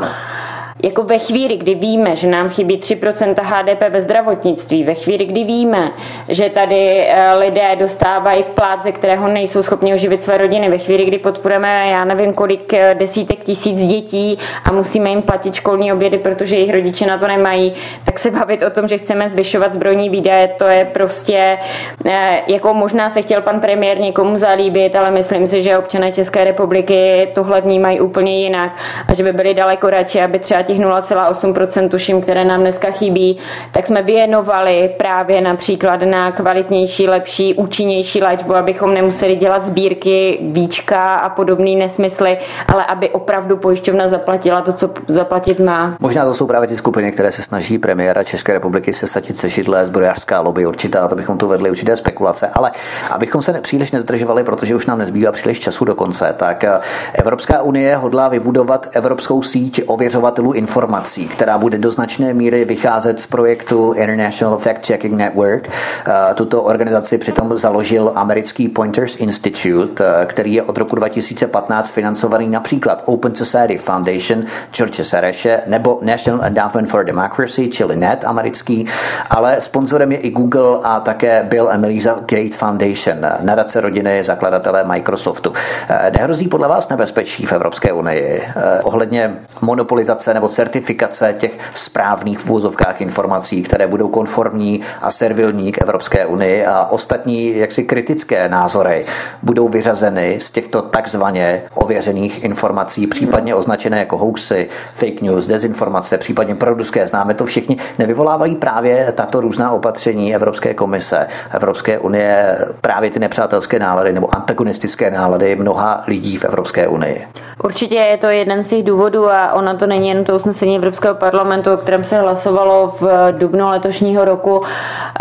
Jako ve chvíli, kdy víme, že nám chybí 3% HDP ve zdravotnictví, ve chvíli, kdy víme, že tady eh, lidé dostávají plát, ze kterého nejsou schopni oživit své rodiny, ve chvíli, kdy podporujeme, já nevím, kolik eh, desítek tisíc dětí a musíme jim platit školní obědy, protože jejich rodiče na to nemají, tak se bavit o tom, že chceme zvyšovat zbrojní výdaje, to je prostě, eh, jako možná se chtěl pan premiér někomu zalíbit, ale myslím si, že občané České republiky tohle vnímají úplně jinak a že by byli daleko radši, aby třeba těch 0,8% tuším, které nám dneska chybí, tak jsme věnovali právě například na kvalitnější, lepší, účinnější léčbu, abychom nemuseli dělat sbírky, víčka a podobné nesmysly, ale aby opravdu pojišťovna zaplatila to, co zaplatit má. Možná to jsou právě ty skupiny, které se snaží premiéra České republiky se statit se židle, zbrojařská lobby určitá, to bychom tu vedli určité spekulace, ale abychom se příliš nezdržovali, protože už nám nezbývá příliš času do konce, tak Evropská unie hodlá vybudovat evropskou síť ověřovatelů informací, která bude do značné míry vycházet z projektu International Fact Checking Network. Eh, tuto organizaci přitom založil americký Pointers Institute, eh, který je od roku 2015 financovaný například Open Society Foundation George Sereše nebo National Endowment for Democracy, čili NET americký, ale sponzorem je i Google a také Bill and Melissa Gates Foundation, nadace rodiny zakladatele Microsoftu. Eh, nehrozí podle vás nebezpečí v Evropské unii ohledně monopolizace nebo certifikace těch správných v úzovkách informací, které budou konformní a servilní k Evropské unii a ostatní jaksi kritické názory budou vyřazeny z těchto takzvaně ověřených informací, případně označené jako hoaxy, fake news, dezinformace, případně produské, známe to všichni, nevyvolávají právě tato různá opatření Evropské komise, Evropské unie, právě ty nepřátelské nálady nebo antagonistické nálady mnoha lidí v Evropské unii. Určitě je to jeden z těch důvodů a ono to není jen to usnesení Evropského parlamentu, o kterém se hlasovalo v dubnu letošního roku,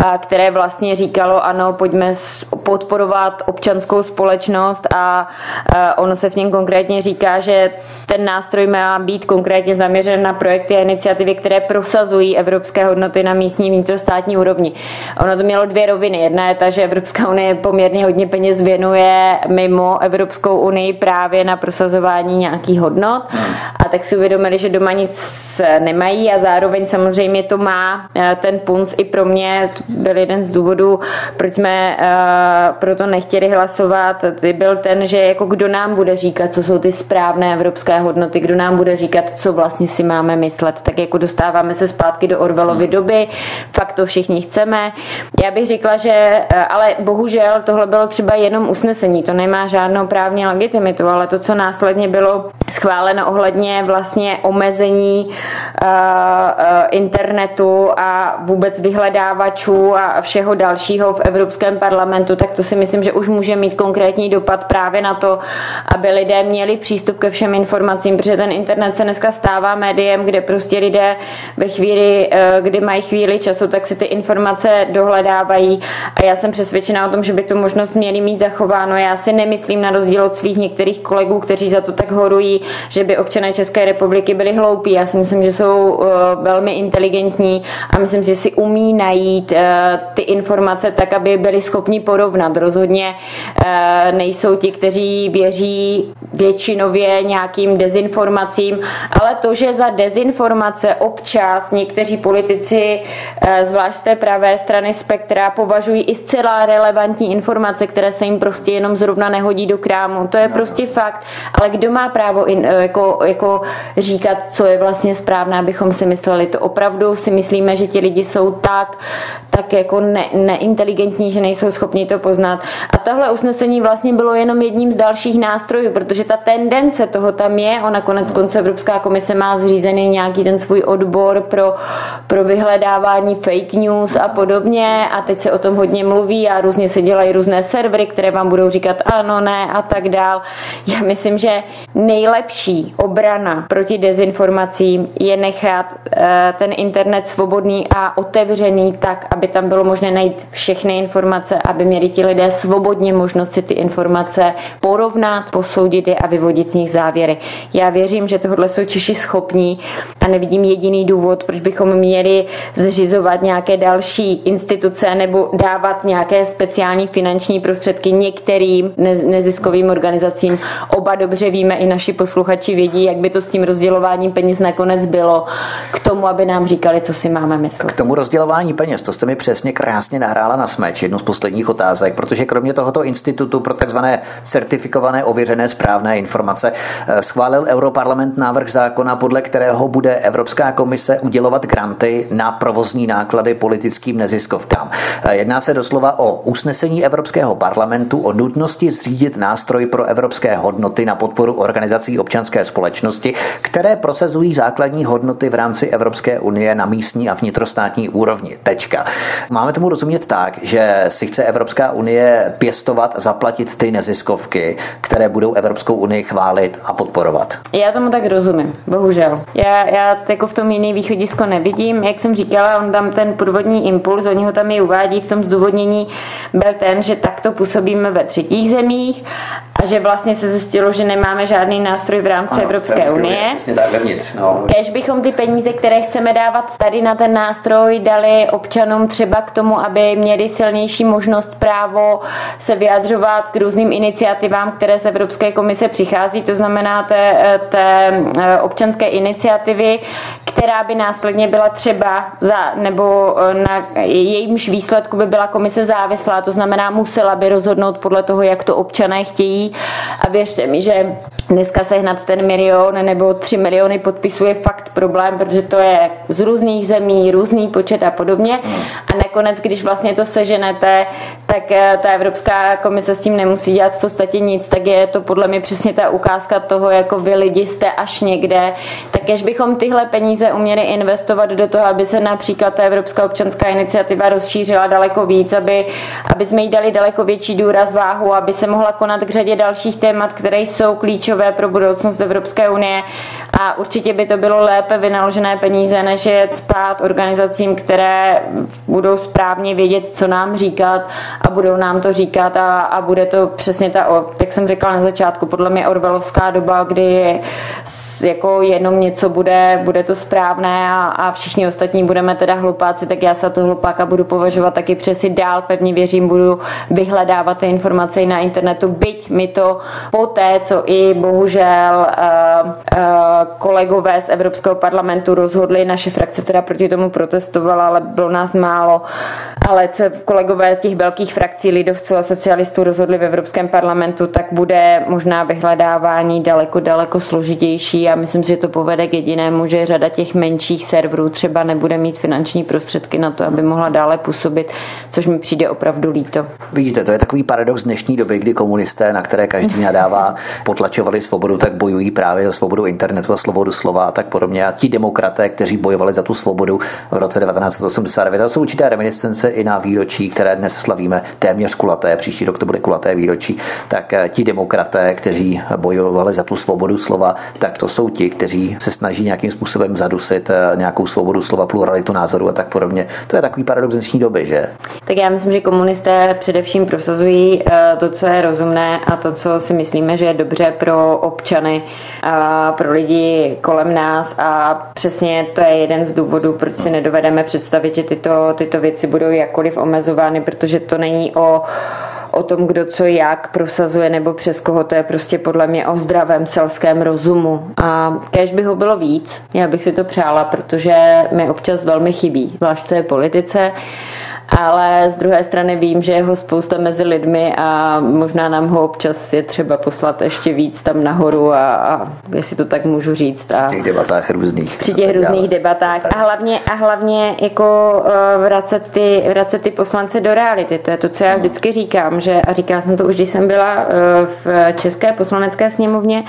a které vlastně říkalo, ano, pojďme podporovat občanskou společnost a ono se v něm konkrétně říká, že ten nástroj má být konkrétně zaměřen na projekty a iniciativy, které prosazují evropské hodnoty na místní vnitrostátní úrovni. Ono to mělo dvě roviny. Jedna je ta, že Evropská unie poměrně hodně peněz věnuje mimo Evropskou unii právě na prosazování nějakých hodnot a tak si uvědomili, že doma nic nemají a zároveň samozřejmě to má eh, ten punc i pro mě, to byl jeden z důvodů, proč jsme uh, proto nechtěli hlasovat, byl ten, že jako kdo nám bude říkat, co jsou ty správné evropské hodnoty, kdo nám bude říkat, co vlastně si máme myslet, tak jako dostáváme se zpátky do Orvelovy hmm. doby, fakt to všichni chceme. Já bych řekla, že, eh, ale bohužel tohle bylo třeba jenom usnesení, to nemá žádnou právní legitimitu, ale to, co následně bylo schváleno ohledně vlastně omezení uh, uh, internetu a vůbec vyhledávačů a všeho dalšího v Evropském parlamentu, tak to si myslím, že už může mít konkrétní dopad právě na to, aby lidé měli přístup ke všem informacím, protože ten internet se dneska stává médiem, kde prostě lidé ve chvíli, uh, kdy mají chvíli času, tak si ty informace dohledávají a já jsem přesvědčená o tom, že by tu možnost měli mít zachováno. Já si nemyslím na rozdíl od svých některých kolegů, kteří za to tak horují, že by občané České republiky byli hloupí hloupí. Já si myslím, že jsou velmi inteligentní a myslím, že si umí najít ty informace tak, aby byli schopni porovnat. Rozhodně nejsou ti, kteří věří většinově nějakým dezinformacím, ale to, že za dezinformace občas někteří politici, zvlášť z té pravé strany spektra, považují i zcela relevantní informace, které se jim prostě jenom zrovna nehodí do krámu. To je no. prostě fakt. Ale kdo má právo in, jako, jako říkat, co je vlastně správné, abychom si mysleli, to opravdu si myslíme, že ti lidi jsou tak, tak jako ne, neinteligentní, že nejsou schopni to poznat. A tohle usnesení vlastně bylo jenom jedním z dalších nástrojů, protože ta tendence toho tam je. Ona konec konců Evropská komise má zřízený nějaký ten svůj odbor pro, pro vyhledávání fake news a podobně a teď se o tom hodně mluví a různě se dělají různé servery, které vám budou říkat ano, ne a tak dál. Já myslím, že nejlepší obrana proti dezinformacím je nechat eh, ten internet svobodný a otevřený tak, aby tam bylo možné najít všechny informace, aby měli ti lidé svobodně možnost si ty informace porovnat, posoudit je a vyvodit z nich závěry. Já věřím, že tohle jsou Češi schopní a nevidím jediný důvod, proč bychom měli zřizovat nějaké další instituce nebo dávat nějaké speciální finanční prostředky některým neziskovým organizacím. Oba dobře víme, i naši posluchači vědí, jak by to s tím rozdělováním peněz nakonec bylo k tomu, aby nám říkali, co si máme myslet. K tomu rozdělování peněz, to jste mi přesně krásně nahrála na smeč, jednu z posledních otázek, protože kromě tohoto institutu pro takzvané certifikované, ověřené, správné informace eh, schválil Europarlament návrh zákona, podle kterého bude Evropská komise udělovat granty na provozní náklady politickým neziskovkám. Eh, jedná se doslova o usnesení Evropského parlamentu o nutnosti zřídit nástroj pro evropské hodnoty na podporu organizací občanské společnosti, které prosazují základní hodnoty v rámci Evropské unie na místní a vnitrostátní úrovni. Tečka. Máme tomu rozumět tak, že si chce Evropská unie pěstovat, zaplatit ty neziskovky, které budou Evropskou unii chválit a podporovat. Já tomu tak rozumím, bohužel. Já, já jako v tom jiný východisko nevidím. Jak jsem říkala, on tam ten původní impuls, oni ho tam i uvádí v tom zdůvodnění, byl ten, že takto působíme ve třetích zemích a že vlastně se zjistilo, že nemáme žádný nástroj v rámci ano, Evropské unie. Přesně tak vevnitř. No. Kež bychom ty peníze, které chceme dávat tady na ten nástroj, dali občanům třeba k tomu, aby měli silnější možnost právo se vyjadřovat k různým iniciativám, které z Evropské komise přichází, to znamená té, té eh, občanské iniciativy, která by následně byla třeba za, nebo eh, na jejímž výsledku by byla komise závislá, to znamená musela by rozhodnout podle toho, jak to občané chtějí. A věřte mi, že dneska sehnat ten milion nebo tři miliony podpisů je fakt problém, protože to je z různých zemí, různý počet a podobně. A nakonec, když vlastně to seženete, tak eh, ta Evropská komise s tím nemusí dělat v podstatě nic, tak je to podle mě přesně ta ukázka toho, jako vy lidi jste až někde, tak když bychom tyhle peníze uměli investovat do toho, aby se například ta Evropská občanská iniciativa rozšířila daleko víc, aby, aby jsme jí dali daleko větší důraz váhu, aby se mohla konat k řadě dalších témat, které jsou klíčové pro budoucnost Evropské unie. A určitě by to bylo lépe vynaložené peníze, než je spát organizacím, které budou správně vědět, co nám říkat a budou nám to říkat a, a bude to přesně ta, jak jsem řekla na začátku, podle mě Orvelovská doba, kdy jako jenom něco bude, bude to správné a, a všichni ostatní budeme teda hlupáci, tak já se to hlupáka budu považovat taky přesi dál, pevně věřím, budu vyhledávat ty informace na internetu, byť mi to poté, co i bohužel uh, uh, kolegové z Evropského parlamentu rozhodli, naše frakce teda proti tomu protestovala, ale bylo nás málo, ale co kolegové těch velkých frakcí lidovců a socialistů rozhodli v Evropském parlamentu, tak bude možná vyhledávání daleko, daleko složitější a myslím si, že to povede k jedinému, že řada těch menších serverů třeba nebude mít finanční prostředky na to, aby mohla dále působit, což mi přijde opravdu líto. Vidíte, to je takový paradox dnešní doby, kdy komunisté, na které každý nadává, potlačovali svobodu, tak bojují právě za svobodu internetu a svobodu slova a tak podobně. A ti demokraté, kteří bojovali za tu svobodu v roce 1989, to jsou určité reminiscence i na výročí, které dnes slavíme téměř kulaté, příští rok to bude kulaté výročí, tak eh, ti demokraté, kteří bojovali za tu svobodu slova, tak to jsou ti, kteří se snaží nějakým způsobem zadusit eh, nějakou svobodu slova, pluralitu názoru a tak podobně. To je takový paradox dnešní doby, že? Tak já myslím, že komunisté především prosazují eh, to, co je rozumné a to, co si myslíme, že je dobře pro občany, a pro lidi kolem nás a přesně to je jeden z důvodů, proč si nedovedeme představit, že tyto, tyto věci budou jakkoliv omezovány, protože to není o o tom, kdo co jak prosazuje nebo přes koho, to je prostě podle mě o zdravém selském rozumu. A kež by ho bylo víc, já bych si to přála, protože mi občas velmi chybí, zvlášť v politice ale z druhé strany vím, že je ho spousta mezi lidmi a možná nám ho občas je třeba poslat ještě víc tam nahoru a, a jestli to tak můžu říct. A při těch debatách různých. Při těch různých debatách a hlavně, a hlavně jako uh, vracet ty, vracet ty poslance do reality. To je to, co já hmm. vždycky říkám, že a říkala jsem to už, když jsem byla uh, v České poslanecké sněmovně,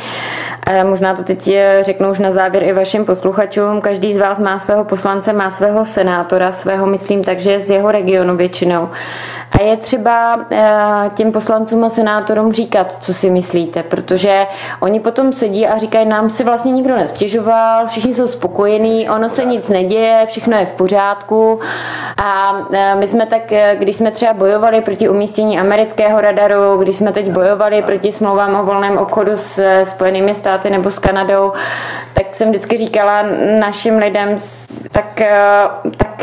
možná to teď řeknu už na závěr i vašim posluchačům, každý z vás má svého poslance, má svého senátora, svého myslím takže z jeho regionu regionu většinou. A je třeba eh, těm poslancům a senátorům říkat, co si myslíte, protože oni potom sedí a říkají, nám si vlastně nikdo nestěžoval, všichni jsou spokojení, ono se nic neděje, všechno je v pořádku. A eh, my jsme tak, eh, když jsme třeba bojovali proti umístění amerického radaru, když jsme teď bojovali proti smlouvám o volném obchodu s Spojenými státy nebo s Kanadou, tak jsem vždycky říkala našim lidem, tak,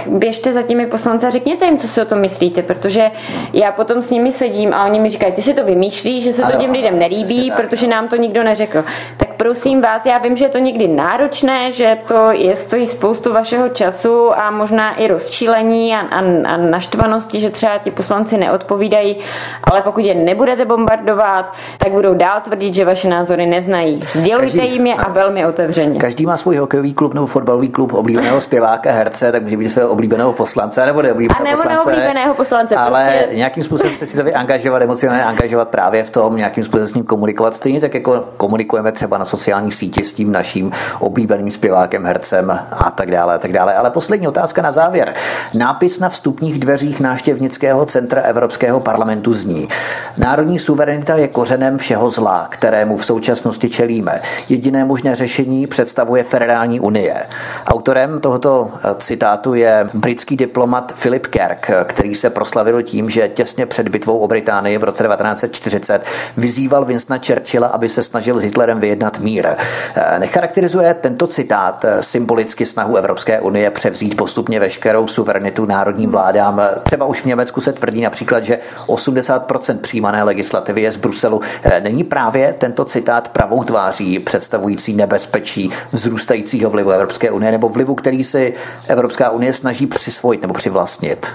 tak běžte za těmi poslanci a řekněte jim, co si o tom myslíte, protože já potom s nimi sedím a oni mi říkají, ty si to vymýšlíš, že se to těm lidem nelíbí, protože nám to nikdo neřekl. Tak prosím vás, já vím, že je to někdy náročné, že to je, stojí spoustu vašeho času a možná i rozčílení a, a, a naštvanosti, že třeba ti poslanci neodpovídají, ale pokud je nebudete bombardovat, tak budou dál tvrdit, že vaše názory neznají. Sdělujte jim je a velmi otevřeně. Každý má svůj hokejový klub nebo fotbalový klub oblíbeného zpěváka, herce, tak může být svého oblíbeného poslance nebo neoblíbeného a nebo poslance. neoblíbeného poslance. Ale prostě... nějakým způsobem se si to angažovat, emocionálně angažovat právě v tom, nějakým způsobem s ním komunikovat. Stejně tak jako komunikujeme třeba na sociální síti s tím naším oblíbeným zpěvákem, hercem a tak dále, a tak dále. Ale poslední otázka na závěr. Nápis na vstupních dveřích náštěvnického centra Evropského parlamentu zní. Národní suverenita je kořenem všeho zla, kterému v současnosti čelíme. Jediné možné řešení představuje Federální unie. Autorem tohoto citátu je britský diplomat Philip Kerk, který se proslavil tím, že těsně před bitvou o Británii v roce 1940 vyzýval Winstona Churchilla, aby se snažil s Hitlerem vyjednat mír. Eh, necharakterizuje tento citát eh, symbolicky snahu Evropské unie převzít postupně veškerou suverenitu národním vládám. Třeba už v Německu se tvrdí například, že 80% přijímané legislativy je z Bruselu. Eh, není právě tento citát pravou tváří představující nebezpečí vzrůstajícího vlivu Evropské unie nebo vlivu, který si Evropská unie snaží přisvojit nebo přivlastnit?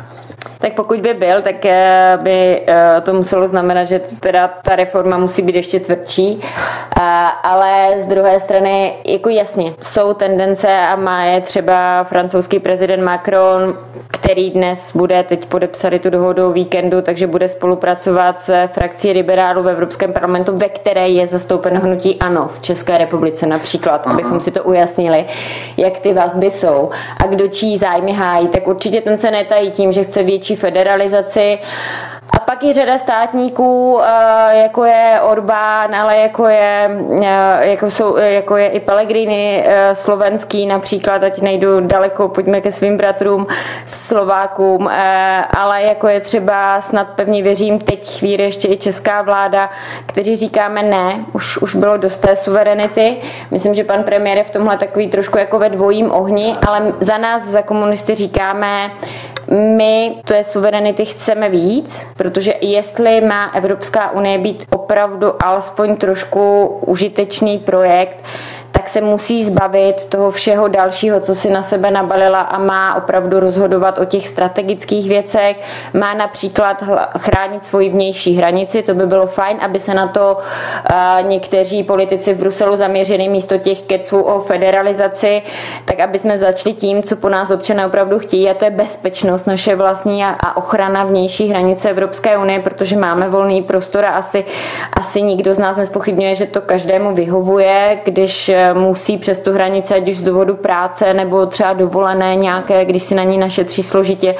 Tak pokud by byl, tak by to muselo znamenat, že teda ta reforma musí být ještě tvrdší, ale z druhé strany, jako jasně, jsou tendence a má je třeba francouzský prezident Macron, který dnes bude teď podepsat tu dohodu o víkendu, takže bude spolupracovat s frakcí liberálů v Evropském parlamentu, ve které je zastoupeno hnutí ANO v České republice například, Aha. abychom si to ujasnili, jak ty vazby jsou a kdo čí zájmy hájí, tak určitě ten se netají tím, že chce větší federalizaci a pak je řada státníků, eh, jako je Orbán, ale jako je, eh, jako jsou, jako je i Pellegrini eh, slovenský například, ať nejdu daleko, pojďme ke svým bratrům Slovákům, ale jako je třeba snad pevně věřím teď chvíli ještě i česká vláda, kteří říkáme ne, už, už bylo dost té suverenity. Myslím, že pan premiér je v tomhle takový trošku jako ve dvojím ohni, ale za nás, za komunisty říkáme, my to je suverenity chceme víc, protože jestli má Evropská unie být opravdu alespoň trošku užitečný projekt, tak se musí zbavit toho všeho dalšího, co si na sebe nabalila a má opravdu rozhodovat o těch strategických věcech. Má například chránit svoji vnější hranici, to by bylo fajn, aby se na to uh, někteří politici v Bruselu zaměřili místo těch keců o federalizaci, tak aby jsme začali tím, co po nás občané opravdu chtějí, a to je bezpečnost naše vlastní a, a ochrana vnější hranice Evropské unie, protože máme volný prostor a asi, asi nikdo z nás nespochybňuje, že to každému vyhovuje, když musí přes tu hranici, ať už z důvodu práce nebo třeba dovolené nějaké, když si na ní našetří složitě,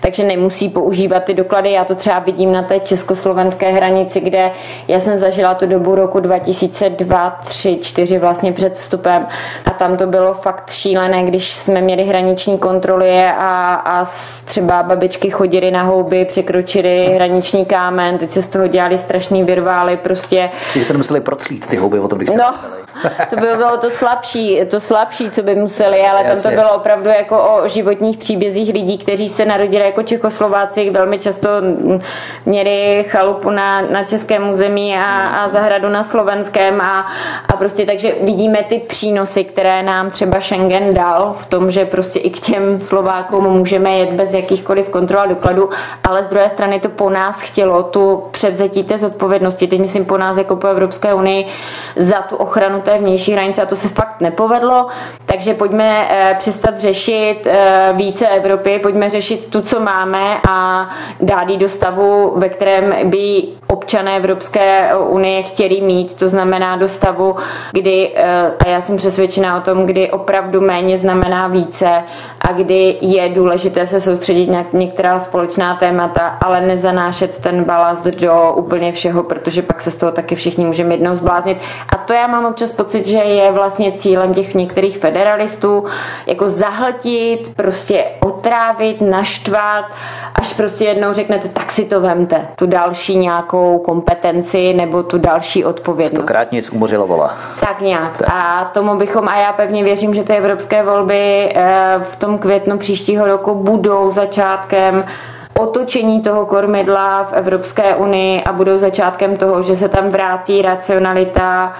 takže nemusí používat ty doklady. Já to třeba vidím na té československé hranici, kde já jsem zažila tu dobu roku 2002, 3, 4 vlastně před vstupem a tam to bylo fakt šílené, když jsme měli hraniční kontroly a, a třeba babičky chodily na houby, překročily hraniční kámen, teď se z toho dělali strašný virvály, prostě. Že jste museli proclít ty houby o tom, když no, to by bylo to slabší, to slabší, co by museli, ale Jasně. tam to bylo opravdu jako o životních příbězích lidí, kteří se narodili jako Čechoslováci, velmi často měli chalupu na, na českém území a, a zahradu na slovenském a, a prostě takže vidíme ty přínosy, které nám třeba Schengen dal v tom, že prostě i k těm Slovákům můžeme jet bez jakýchkoliv kontrol a dokladů, ale z druhé strany to po nás chtělo tu převzetí té zodpovědnosti, teď myslím po nás jako po Evropské unii za tu ochranu té vnější hranice a to se fakt nepovedlo, takže pojďme eh, přestat řešit eh, více Evropy, pojďme řešit tu, co máme a dát ji do stavu, ve kterém by občané Evropské unie chtěli mít, to znamená do stavu, kdy, eh, a já jsem přesvědčená o tom, kdy opravdu méně znamená více a kdy je důležité se soustředit na některá společná témata, ale nezanášet ten balast do úplně všeho, protože pak se z toho taky všichni můžeme jednou zbláznit. A to já mám občas pocit, že je vlastně cílem těch některých federalistů, jako zahltit, prostě otrávit, naštvat, až prostě jednou řeknete, tak si to vemte, tu další nějakou kompetenci nebo tu další odpovědnost. Stokrát nic umořilo vola. Tak nějak. Tak. A tomu bychom, a já pevně věřím, že ty evropské volby eh, v tom květnu příštího roku budou začátkem otočení toho kormidla v Evropské unii a budou začátkem toho, že se tam vrátí racionalita,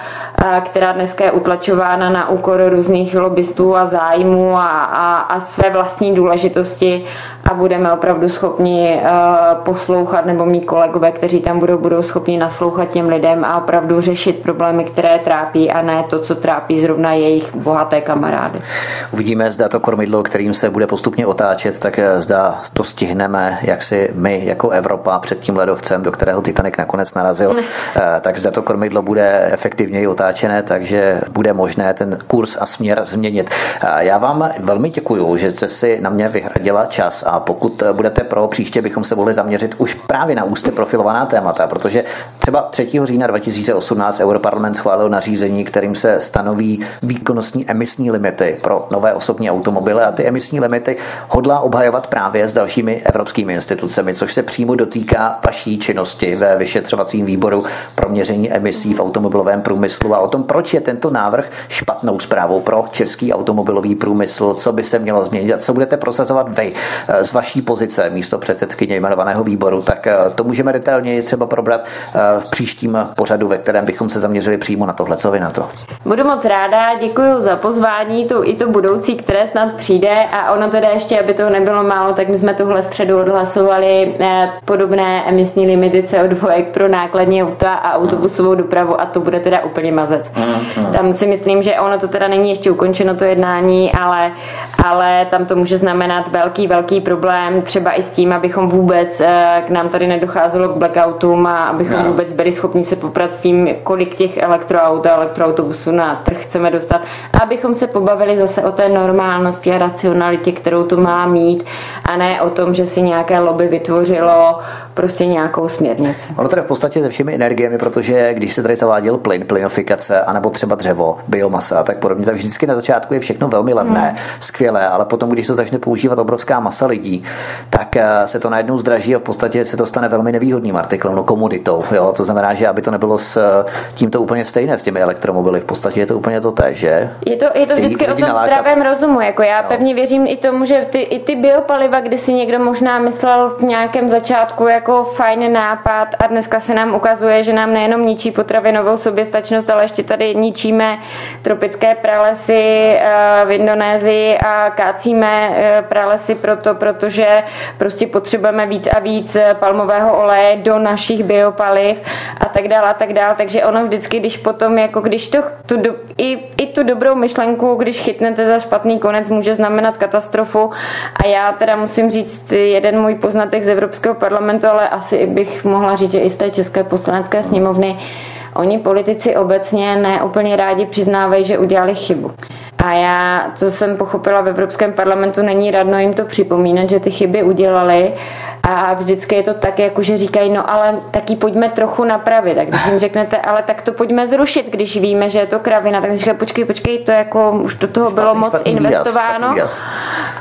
která dneska je utlačována na úkor různých lobbystů a zájmů a, a, a své vlastní důležitosti a budeme opravdu schopni uh, poslouchat, nebo mít kolegové, kteří tam budou, budou schopni naslouchat těm lidem a opravdu řešit problémy, které trápí a ne to, co trápí zrovna jejich bohaté kamarády. Uvidíme, zda to kormidlo, kterým se bude postupně otáčet, tak eh, zda to stihneme, jak si my jako Evropa před tím ledovcem, do kterého Titanic nakonec narazil, ne. Eh, tak zda to kormidlo bude efektivněji otáčené, takže bude možné ten kurz a směr změnit. Já vám velmi děkuji, že jste si na mě vyhradila čas a pokud budete pro, příště bychom se mohli zaměřit už právě na úzce profilovaná témata, protože třeba 3. října 2018 Europarlament schválil nařízení, kterým se stanoví výkonnostní emisní limity pro nové osobní automobily a ty emisní limity hodlá obhajovat právě s dalšími evropskými institucemi, což se přímo dotýká vaší činnosti ve vyšetřovacím výboru pro měření emisí v automobilovém průmyslu a o tom, proč je tento návrh špatnou zprávou pro český automobilový průmysl, co by se mělo změnit a co budete prosazovat vy z vaší pozice místo předsedkyně jmenovaného výboru, tak eh, to můžeme detailněji třeba probrat eh, v příštím pořadu, ve kterém bychom se zaměřili přímo na tohle. Co vy na to? Budu moc ráda, děkuji za pozvání, tu i to budoucí, které snad přijde a ono teda ještě, aby to nebylo málo, tak my jsme tuhle středu odhlasovali eh, podobné emisní limity CO2 pro nákladní auta a autobusovou dopravu a to bude teda úplně mazet. Mm. Tam si myslím, že ono to teda není ještě ukončeno to jednání, ale, ale tam to může znamenat velký, velký problém třeba i s tím, abychom vůbec eh, k nám tady nedocházelo k blackoutům a abychom no. vůbec byli schopni se poprat s tím, kolik těch elektroaut a elektroautobusů na trh chceme dostat abychom se pobavili zase o té normálnosti a racionalitě, kterou to má mít a ne o tom, že si nějaké lobby vytvořilo prostě nějakou směrnici. Ono tady v podstatě se všemi energiemi, protože když se tady zaváděl plyn, plynofikace, anebo třeba dřevo, biomasa a tak podobně, tak vždycky na začátku je všechno velmi levné, hmm. skvělé, ale potom, když se začne používat obrovská masa lidí, tak eh, se to najednou zdraží a v podstatě se to stane velmi nevýhodným artiklem, no komoditou. Jo? To znamená, že aby to nebylo s eh, tímto úplně stejné s těmi elektromobily, v podstatě je to úplně to té, že? Je to, je to vždycky o tom nalákat. zdravém rozumu. Jako já jo. pevně věřím i tomu, že ty, i ty biopaliva, kdy si někdo možná myslel v nějakém začátku jako fajn nápad a dneska se nám ukazuje, že nám nejenom ničí potravinovou soběstačnost, ale ještě tady ničíme tropické pralesy eh, v Indonésii a kácíme pralesy proto, protože prostě potřebujeme víc a víc palmového oleje do našich biopaliv a tak dále a tak dále. Takže ono vždycky, když potom, jako když to, tu, i, i tu dobrou myšlenku, když chytnete za špatný konec, může znamenat katastrofu. A já teda musím říct jeden můj poznatek z Evropského parlamentu, ale asi bych mohla říct, že i z té České poslanecké sněmovny, oni politici obecně neúplně rádi přiznávají, že udělali chybu. A já, co jsem pochopila v Evropském parlamentu, není radno jim to připomínat, že ty chyby udělali a vždycky je to tak, jako že říkají, no ale taky pojďme trochu napravit. A když jim řeknete, ale tak to pojďme zrušit, když víme, že je to kravina, tak říkají, počkej, počkej, to jako už do toho bylo moc investováno.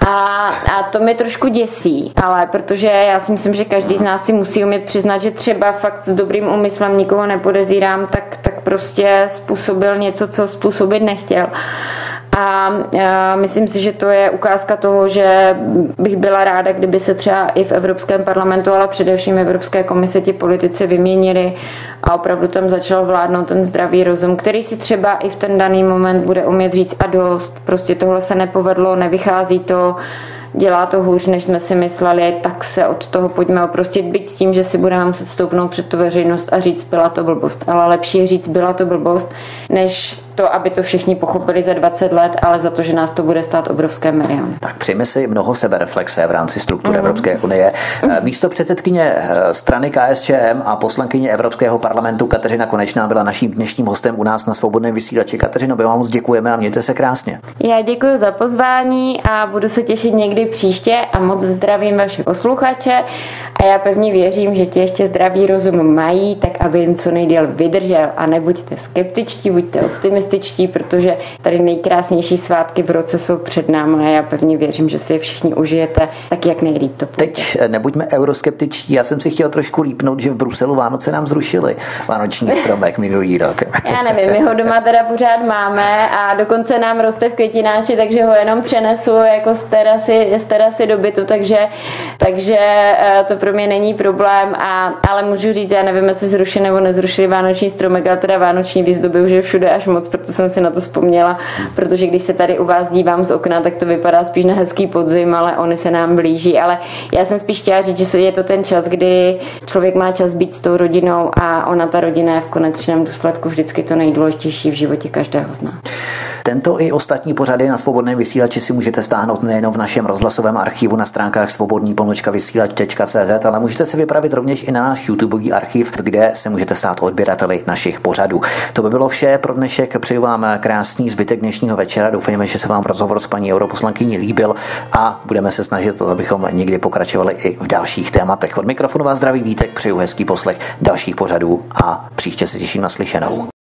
A, a to mě trošku děsí, ale protože já si myslím, že každý z nás si musí umět přiznat, že třeba fakt s dobrým úmyslem nikoho nepodezírám, tak, tak prostě způsobil něco, co způsobit nechtěl. A myslím si, že to je ukázka toho, že bych byla ráda, kdyby se třeba i v Evropském parlamentu, ale především v Evropské komisi ti politici vyměnili a opravdu tam začal vládnout ten zdravý rozum, který si třeba i v ten daný moment bude umět říct a dost, prostě tohle se nepovedlo, nevychází to, dělá to hůř, než jsme si mysleli, tak se od toho pojďme oprostit, byť s tím, že si budeme muset stoupnout před tu veřejnost a říct, byla to blbost. Ale lepší je říct, byla to blbost, než to, aby to všichni pochopili za 20 let, ale za to, že nás to bude stát obrovské miliony. Tak přijme si mnoho sebereflexe v rámci struktur mm. Evropské unie. Eh, místo předsedkyně eh, strany KSČM a poslankyně Evropského parlamentu Kateřina Konečná byla naším dnešním hostem u nás na svobodném vysílači. Kateřino, my vám moc děkujeme a mějte se krásně. Já děkuji za pozvání a budu se těšit někdy příště a moc zdravím vaše posluchače a já pevně věřím, že ti ještě zdravý rozum mají, tak aby jim co nejdéle vydržel a nebuďte skeptičtí, buďte optimističtí optimističtí, protože tady nejkrásnější svátky v roce jsou před námi a já pevně věřím, že si je všichni užijete tak, jak nejlíp to půjde. Teď eh, nebuďme euroskeptičtí, já jsem si chtěl trošku lípnout, že v Bruselu Vánoce nám zrušili vánoční stromek minulý rok. Já nevím, my ho doma teda pořád máme a dokonce nám roste v květináči, takže ho jenom přenesu jako z terasy, z terasy do bytu, takže, takže eh, to pro mě není problém, a, ale můžu říct, já nevím, jestli zrušili nebo nezrušili vánoční stromek, ale teda vánoční výzdoby už je všude až moc, proto jsem si na to vzpomněla, protože když se tady u vás dívám z okna, tak to vypadá spíš na hezký podzim, ale oni se nám blíží. Ale já jsem spíš chtěla říct, že je to ten čas, kdy člověk má čas být s tou rodinou a ona ta rodina je v konečném důsledku vždycky to nejdůležitější v životě každého z nás. Tento i ostatní pořady na svobodném vysílači si můžete stáhnout nejen v našem rozhlasovém archivu na stránkách svobodný ale můžete si vypravit rovněž i na náš YouTubeový archiv, kde se můžete stát odběrateli našich pořadů. To by bylo vše pro dnešek. Přeju vám krásný zbytek dnešního večera. Doufejme, že se vám rozhovor s paní europoslankyní líbil a budeme se snažit, abychom někdy pokračovali i v dalších tématech. Od mikrofonu vás zdraví Vítek, přeju hezký poslech dalších pořadů a příště se těším na slyšenou.